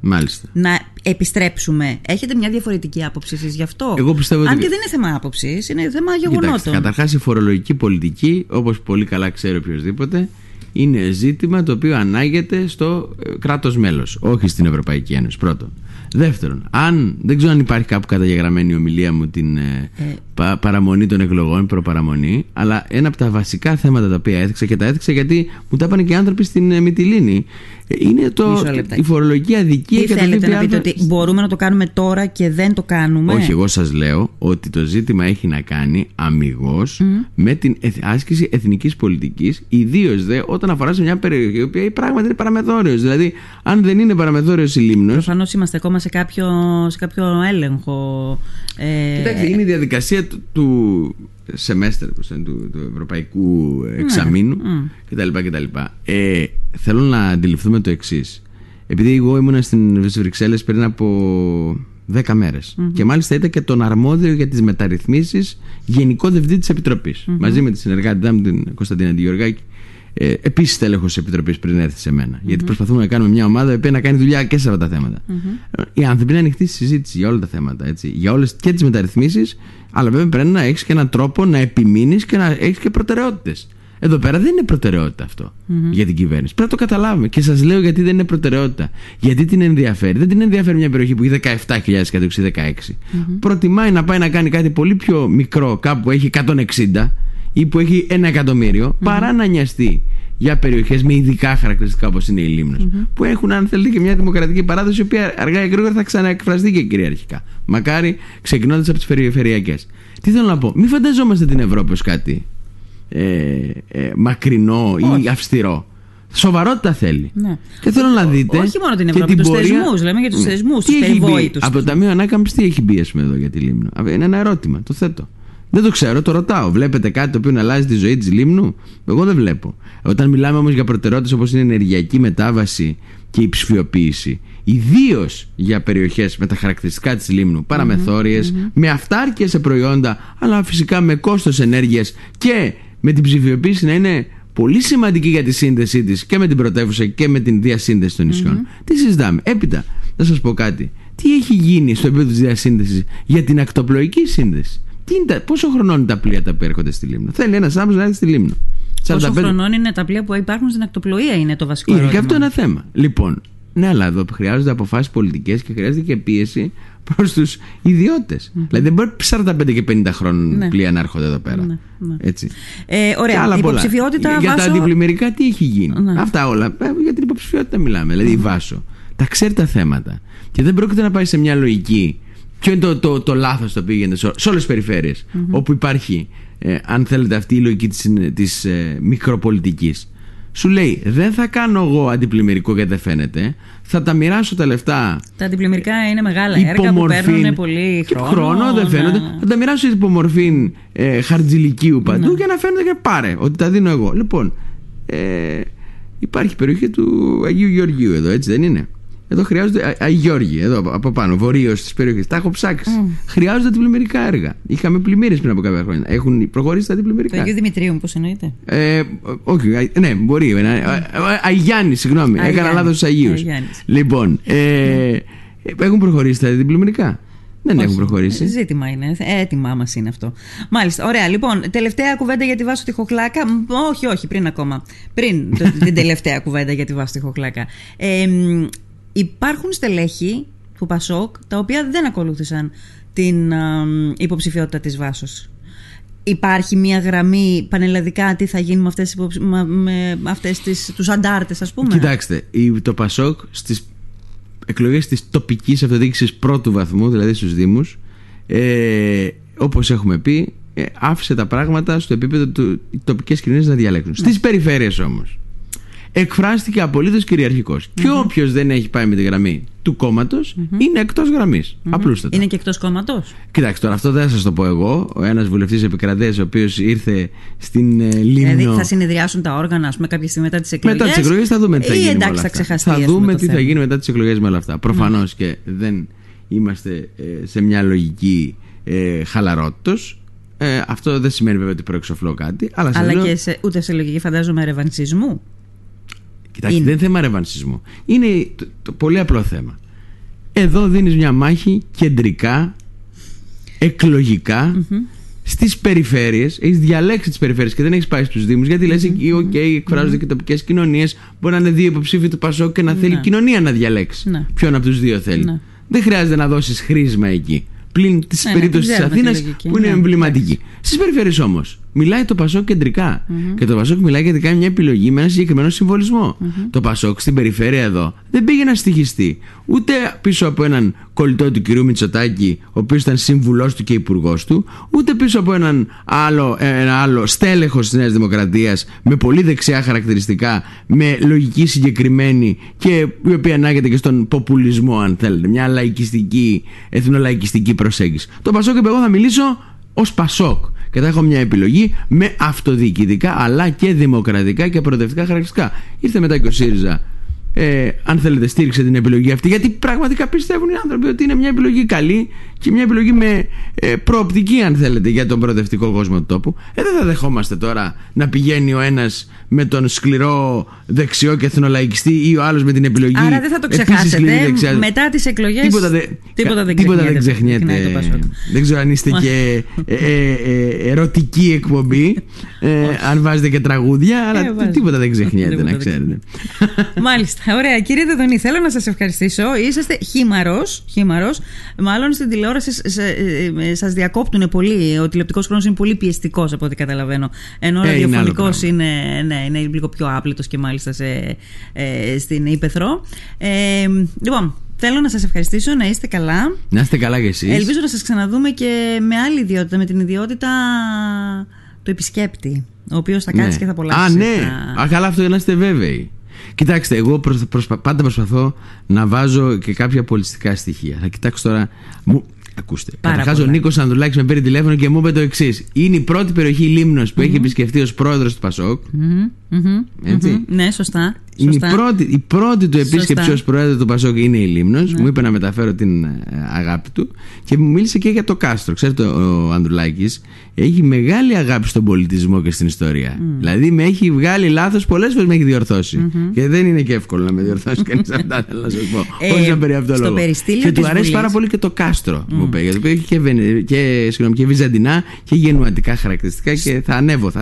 B: Μάλιστα.
A: Να επιστρέψουμε. Έχετε μια διαφορετική άποψη εσείς γι' αυτό;
B: Εγώ πιστεύω
A: Αν
B: ότι-
A: και δεν είναι θέμα άποψης, είναι θέμα
B: Κοιτάξτε,
A: γεγονότων.
B: καταρχάς η φορολογική πολιτική, όπως πολύ καλά ξέρει οποιοδήποτε, είναι ζήτημα το οποίο ανάγεται στο ε, κράτος μέλος, όχι στην Ευρωπαϊκή Ένωση. Πρώτον. Δεύτερον, αν δεν ξέρω αν υπάρχει κάπου καταγεγραμμένη η ομιλία μου την ε, πα- παραμονή των εκλογών, προπαραμονή, αλλά ένα από τα βασικά θέματα τα οποία έθιξα και τα έθιξα γιατί μου τα είπαν και οι άνθρωποι στην ε, Μυτιλίνη, ε, είναι το,
A: Μισό λεπτάκι.
B: η φορολογική αδικία
A: Τι
B: και το
A: θέλετε να
B: ΦΠΑ.
A: πείτε, ότι μπορούμε να το κάνουμε τώρα και δεν το κάνουμε;
B: Όχι, εγώ σας λέω ότι το ζήτημα έχει να κάνει αμυγός με την εθ- άσκηση εθνικής πολιτικής, ιδίως δε όταν αφορά σε μια περιοχή η οποία πράγματι είναι παραμεθόριος. Δηλαδή, αν δεν είναι παραμεθόριος η Λίμνος,
A: Προφανώς είμαστε ακόμα σε κάποιο, σε κάποιο έλεγχο. Ε,
B: Κοιτάξτε, είναι η διαδικασία του, του σεμέστερ, πώς λένε, του, του ευρωπαϊκού εξαμήνου κτλ. κτλ. Ε, θέλω να αντιληφθούμε το εξής. Επειδή εγώ ήμουν στην Βρυξέλλες πριν από 10 μερες και μάλιστα ήταν και τον αρμόδιο για τις μεταρρυθμίσεις γενικό διευθυντή της επιτροπης μαζί με τη συνεργάτη μου την Κωνσταντίνα Αντιγεωργάκη ε, επίσης τέλεχο της Επιτροπής πριν έρθει σε μένα. Γιατί προσπαθούμε να κάνουμε μια ομάδα η οποία να κάνει δουλειά και σε αυτά τα θέματα. Ε, Οι άνθρωποι είναι ανοιχτοί στη συζήτηση για όλα τα θέματα. Έτσι, για όλες και τις μεταρρυθμίσεις, αλλά βέβαια πρέπει να έχεις και έναν τρόπο να επιμείνεις και να έχεις και προτεραιότητες. Εδώ πέρα δεν είναι προτεραιότητα αυτό για την κυβέρνηση. Πρέπει να το καταλάβουμε. Και σας λέω γιατί δεν είναι προτεραιότητα. Γιατί την ενδιαφέρει. Δεν την ενδιαφέρει μια περιοχή που έχει 17.000 κατοίκου ή 16. Προτιμάει να πάει να κάνει κάτι πολύ πιο μικρό, κάπου που έχει 160 ή που έχει ένα εκατομμύριο, παρά να νοιαστεί για περιοχές με ειδικά χαρακτηριστικά όπως είναι η λιμνος που έχουν, αν θέλετε, και μια δημοκρατική παράδοση, η οποία αργά ή γρήγορα θα ξαναεκφραστεί και κυριαρχικά. Μακάρι ξεκινώντας από τις περιφερειακές. Τι θέλω να πω, μην φανταζόμαστε την Ευρώπη ως κάτι ε, ε, μακρινό ή
A: Όχι.
B: αυστηρό. Σοβαρότητα θέλει.
A: Ναι.
B: Και θέλω να δείτε.
A: Όχι μόνο την
B: και
A: Ευρώπη, τους
B: πορεία-
A: θεσμούς, λέμε για τους
B: Ναι.
A: θεσμούς,
B: Τι
A: τους
B: έχει μπει;
A: περιβόητους.
B: Από το Ταμείο Ανάκαμψη, τι έχει μπει, ας πούμε, εδώ για τη Λίμνο; Α, Είναι ένα ερώτημα, το θέτω. Δεν το ξέρω, το ρωτάω. Βλέπετε κάτι το οποίο να αλλάζει τη ζωή της Λίμνου; Εγώ δεν βλέπω. Όταν μιλάμε όμως για προτεραιότητες όπως είναι η ενεργειακή μετάβαση και η ψηφιοποίηση, ιδίως για περιοχές με τα χαρακτηριστικά της Λίμνου, παραμεθόριες, με αυτάρκεια σε προϊόντα, αλλά φυσικά με κόστος ενέργειας και με την ψηφιοποίηση να είναι πολύ σημαντική για τη σύνδεσή της και με την πρωτεύουσα και με την διασύνδεση των νησιών. Τι συζητάμε; Έπειτα, να σας πω κάτι. Τι έχει γίνει στο επίπεδο της διασύνδεσης για την ακτοπλοϊκή σύνδεση; Τι είναι τα, πόσο χρονών είναι τα πλοία τα που έρχονται στη Λίμνο; Θέλει ένας άνθρωπος να έρθει στη Λίμνο.
A: Πόσο
B: 45
A: χρονών είναι τα πλοία που υπάρχουν στην ακτοπλοεία, είναι το βασικό
B: είναι και
A: ερώτημα.
B: αυτό ένα θέμα. Λοιπόν, Ναι, αλλά εδώ χρειάζονται αποφάσεις πολιτικές και χρειάζεται και πίεση προς τους ιδιώτες. Δηλαδή δεν μπορεί 45 και 50 χρόνων
A: Ναι.
B: πλοία να έρχονται εδώ πέρα.
A: Ναι, ναι.
B: Έτσι.
A: Ε,
B: Και
A: ωραία.
B: άλλα πολλά.
A: Υποψηφιότητα
B: Για τα
A: βάσο...
B: αντιπλημμυρικά τι έχει γίνει;
A: Ναι.
B: Αυτά όλα. Ε, Για την υποψηφιότητα μιλάμε. Δηλαδή η Βάσο. Τα ξέρει τα θέματα. Και δεν πρόκειται να πάει σε μια λογική. Ποιο είναι το, το, το λάθος το οποίο γίνεται σε, σε όλες τις περιφερειες όπου υπάρχει, ε, αν θέλετε, αυτή η λογική της της, ε, μικροπολιτικής. Σου λέει, δεν θα κάνω εγώ αντιπλημμυρικό γιατί δεν φαίνεται. Θα τα μοιράσω τα λεφτά
A: Τα αντιπλημμυρικά είναι μεγάλα έργα που παίρνουν πολύ
B: και
A: χρόνο.
B: δεν
A: να-
B: φαίνονται. Θα τα μοιράσω υπομορφή ε, χαρτζηλικίου παντού
A: Ναι.
B: για να φαίνονται και πάρε ότι τα δίνω εγώ. Λοιπόν, ε, υπάρχει περιοχή του Αγίου Γεωργίου εδώ, έτσι δεν είναι; Εδώ χρειάζονται. Α, Αγιώργοι, εδώ από πάνω, βορείω της περιοχής. Τα έχω ψάξει. Χρειάζονται αντιπλημμυρικά έργα. Είχαμε πλημμύρες πριν από κάποια χρόνια. Έχουν προχωρήσει τα
A: Το
B: αντιπλημμυρικά.
A: Αγίου Δημητρίου, πώς εννοείται;
B: Ε, όχι, α- ναι, μπορεί. Ε, ε, Αγιάννη, συγγνώμη. Έκανα
A: Αγιάννης.
B: λάθος του Αγίους.
A: Αγιάννης.
B: Λοιπόν, ε, έχουν προχωρήσει τα αντιπλημμυρικά. Δεν έχουν προχωρήσει.
A: Ζήτημα είναι. Ε, Έτοιμά μας είναι αυτό. Μάλιστα. Ωραία. Λοιπόν, τελευταία κουβέντα για τη Βάσο τη Χοχλάκα. Μ, Όχι, όχι, πριν ακόμα. Πριν το- την τελευταία κουβέντα για τη Βάσο τη Χοχλάκα. Ε, μ, υπάρχουν στελέχη του Πασόκ τα οποία δεν ακολούθησαν την α, μ, υποψηφιότητα της Βάσος. Υπάρχει μια γραμμή πανελλαδικά τι θα γίνει με αυτές, τις υποψη- με, με αυτές τις, τους αντάρτες ας πούμε.
B: Κοιτάξτε, η- το Πασόκ στις εκλογές της τοπικής αυτοδιοίκησης πρώτου βαθμού, δηλαδή στους Δήμους, ε, όπως έχουμε πει, ε, άφησε τα πράγματα στο επίπεδο του οι τοπικές κοινωνίες να διαλέξουν. Στις περιφέρειες όμως, εκφράστηκε απολύτως κυριαρχικός. Και όποιος δεν έχει πάει με τη γραμμή του κόμματος είναι εκτός γραμμής. Απλούστατα.
A: Είναι και εκτός κόμματος.
B: Κοιτάξτε, τώρα αυτό δεν θα σας το πω εγώ. Ο ένας βουλευτής επικρατέα, ο οποίος ήρθε στην ε, Λίμνο.
A: Δηλαδή θα συνεδριάσουν τα όργανα, ας πούμε, κάποια στιγμή μετά τις εκλογέ.
B: Μετά τις εκλογές θα δούμε τι θα
A: Ή
B: γίνει. με
A: εντάξει,
B: όλα
A: θα
B: αυτά.
A: ξεχαστεί.
B: Θα
A: ας πούμε,
B: δούμε
A: το
B: τι θα
A: θέμα.
B: γίνει μετά τις εκλογές με όλα αυτά. Προφανώς και δεν είμαστε ε, σε μια λογική ε, χαλαρότητα. Ε, αυτό δεν σημαίνει βέβαια ότι προεξοφλώ κάτι. Αλλά, σας
A: Αλλά
B: λέω,
A: και σε, ούτε σε λογική φαντάζομαι ρεβανσισμού.
B: Κοιτάξτε,
A: είναι.
B: δεν είναι θέμα ρευανσισμού. Είναι το, το πολύ απλό θέμα. Εδώ δίνεις μια μάχη κεντρικά, εκλογικά, στις περιφέρειες. Έχεις διαλέξει τις περιφέρειες και δεν έχεις πάει στους Δήμους γιατί λες εκεί, οκ, εκφράζονται και τοπικές κοινωνίες. Μπορεί να είναι δύο υποψήφιοι του Πασόκ και να θέλει η κοινωνία να διαλέξει
A: Ναι.
B: ποιον από τους δύο θέλει.
A: Ναι.
B: Δεν χρειάζεται να δώσεις χρήσμα εκεί. Πλην τη
A: Ναι, ναι,
B: περίπτωση
A: την
B: της
A: ξέρουμε τη
B: Αθήνας
A: λογική.
B: που είναι
A: Ναι,
B: εμβληματική. Στις περιφέρειες όμως μιλάει το Πασόκ κεντρικά Και το Πασόκ μιλάει γιατί κάνει μια επιλογή με ένα συγκεκριμένο συμβολισμό. Το Πασόκ στην περιφέρεια εδώ δεν πήγε να στοιχιστεί ούτε πίσω από έναν κολλητό του κυρίου Μητσοτάκη, ο οποίος ήταν σύμβουλός του και υπουργός του, ούτε πίσω από έναν άλλο, ένα άλλο στέλεχος της Νέας Δημοκρατίας με πολύ δεξιά χαρακτηριστικά, με λογική συγκεκριμένη και η οποία ανάγεται και στον ποπουλισμό, αν θέλετε. Μια λαϊκιστική, εθνολαϊκιστική προσέγγιση. Το Πασόκ είπε: Εγώ θα μιλήσω ως Πασόκ. Και θα έχω μια επιλογή με αυτοδιοικητικά αλλά και δημοκρατικά και προοδευτικά χαρακτηριστικά. Ήρθε μετά και ο ΣΥΡΙΖΑ ε, αν θέλετε στήριξε την επιλογή αυτή γιατί πραγματικά πιστεύουν οι άνθρωποι ότι είναι μια επιλογή καλή και μια επιλογή με ε, προοπτική αν θέλετε για τον προοδευτικό κόσμο του τόπου ε, δεν θα δεχόμαστε τώρα να πηγαίνει ο ένας με τον σκληρό δεξιό και εθνολαϊκιστή ή ο άλλος με την επιλογή
A: Άρα δεν θα το
B: επίσης σκληρή
A: ξεχάσετε.
B: δεξιά.
A: Μετά τις εκλογές.
B: Τίποτα, δε,
A: τίποτα δεν
B: τίποτα δεν
A: ξεχνιέται.
B: ξεχνιέται.
A: Ξεκινάει το Πασόκ.
B: Δεν ξέρω αν είστε και ε, ε, ε, ερωτική εκπομπή, ε, αν βάζετε και τραγούδια, αλλά
A: Ε, βάζω.
B: τίποτα δεν ξεχνιέται,
A: Τίποτα
B: να
A: δεν
B: ξέρετε.
A: Μάλιστα. Ωραία. Κύριε Δεδονή, θέλω να σας ευχαριστήσω. Είσαστε χήμαρος. Χήμαρος. Μάλλον στην τηλεόραση σας διακόπτουν πολύ. Ο τηλεοπτικός χρόνος είναι πολύ πιεστικός από ό,τι καταλαβαίνω. Ενώ ο
B: Ε, είναι άλλο
A: ραδιοφωνικός
B: πράγμα.
A: είναι, ναι, είναι λίγο πιο άπλητος και μάλιστα σε, ε, στην Ήπεθρο. Ε, λοιπόν, θέλω να σας ευχαριστήσω. Να είστε καλά.
B: Να είστε καλά κι εσείς.
A: Ελπίζω να σας ξαναδούμε και με άλλη ιδιότητα, με την ιδιότητα του επισκέπτη, ο οποίος θα κάτσει και θα απολαύσει.
B: Α, ναι.
A: τα-
B: Α, καλά, αυτό να είστε βέβαιοι. Κοιτάξτε, εγώ προσ- προσπα- πάντα προσπαθώ να βάζω και κάποια πολιτιστικά στοιχεία. Θα κοιτάξω τώρα. Μου... Ακούστε.
A: Πάρα
B: Καταρχάς, ο
A: πολλά.
B: Νίκος Ανδρουλάκης με πήρε τηλέφωνο και μου είπε το εξής. Είναι η πρώτη περιοχή Λίμνος που έχει επισκεφτεί ως πρόεδρος του Πασόκ.
A: Μμμ, μμμ,
B: Έτσι.
A: μμμ. Ναι, σωστά.
B: Είναι η
A: σωστά.
B: πρώτη, η πρώτη του επίσκεψη
A: Σωστά.
B: ως πρόεδρος του Πασόκ είναι η Λίμνος
A: Ναι.
B: Μου είπε να μεταφέρω την ε, αγάπη του και μου μίλησε και για το κάστρο. Ξέρετε, ο, ο Ανδρουλάκης έχει μεγάλη αγάπη στον πολιτισμό και στην ιστορία. Δηλαδή με έχει βγάλει λάθος πολλές φορές με έχει διορθώσει. Και δεν είναι και εύκολο να με διορθώσει κανείς αυτά, θέλω να σας πω.
A: Ε,
B: Χωρίς να περί αυτό
A: στο
B: λόγο.
A: περιστήλιο
B: Και του
A: της
B: αρέσει
A: Βουλής.
B: πάρα πολύ και το κάστρο, μου είπε. Γιατί έχει και, βενε- και, συγγνώμη, και βυζαντινά και γενουατικά χαρακτηριστικά και θα ανέβω. Θα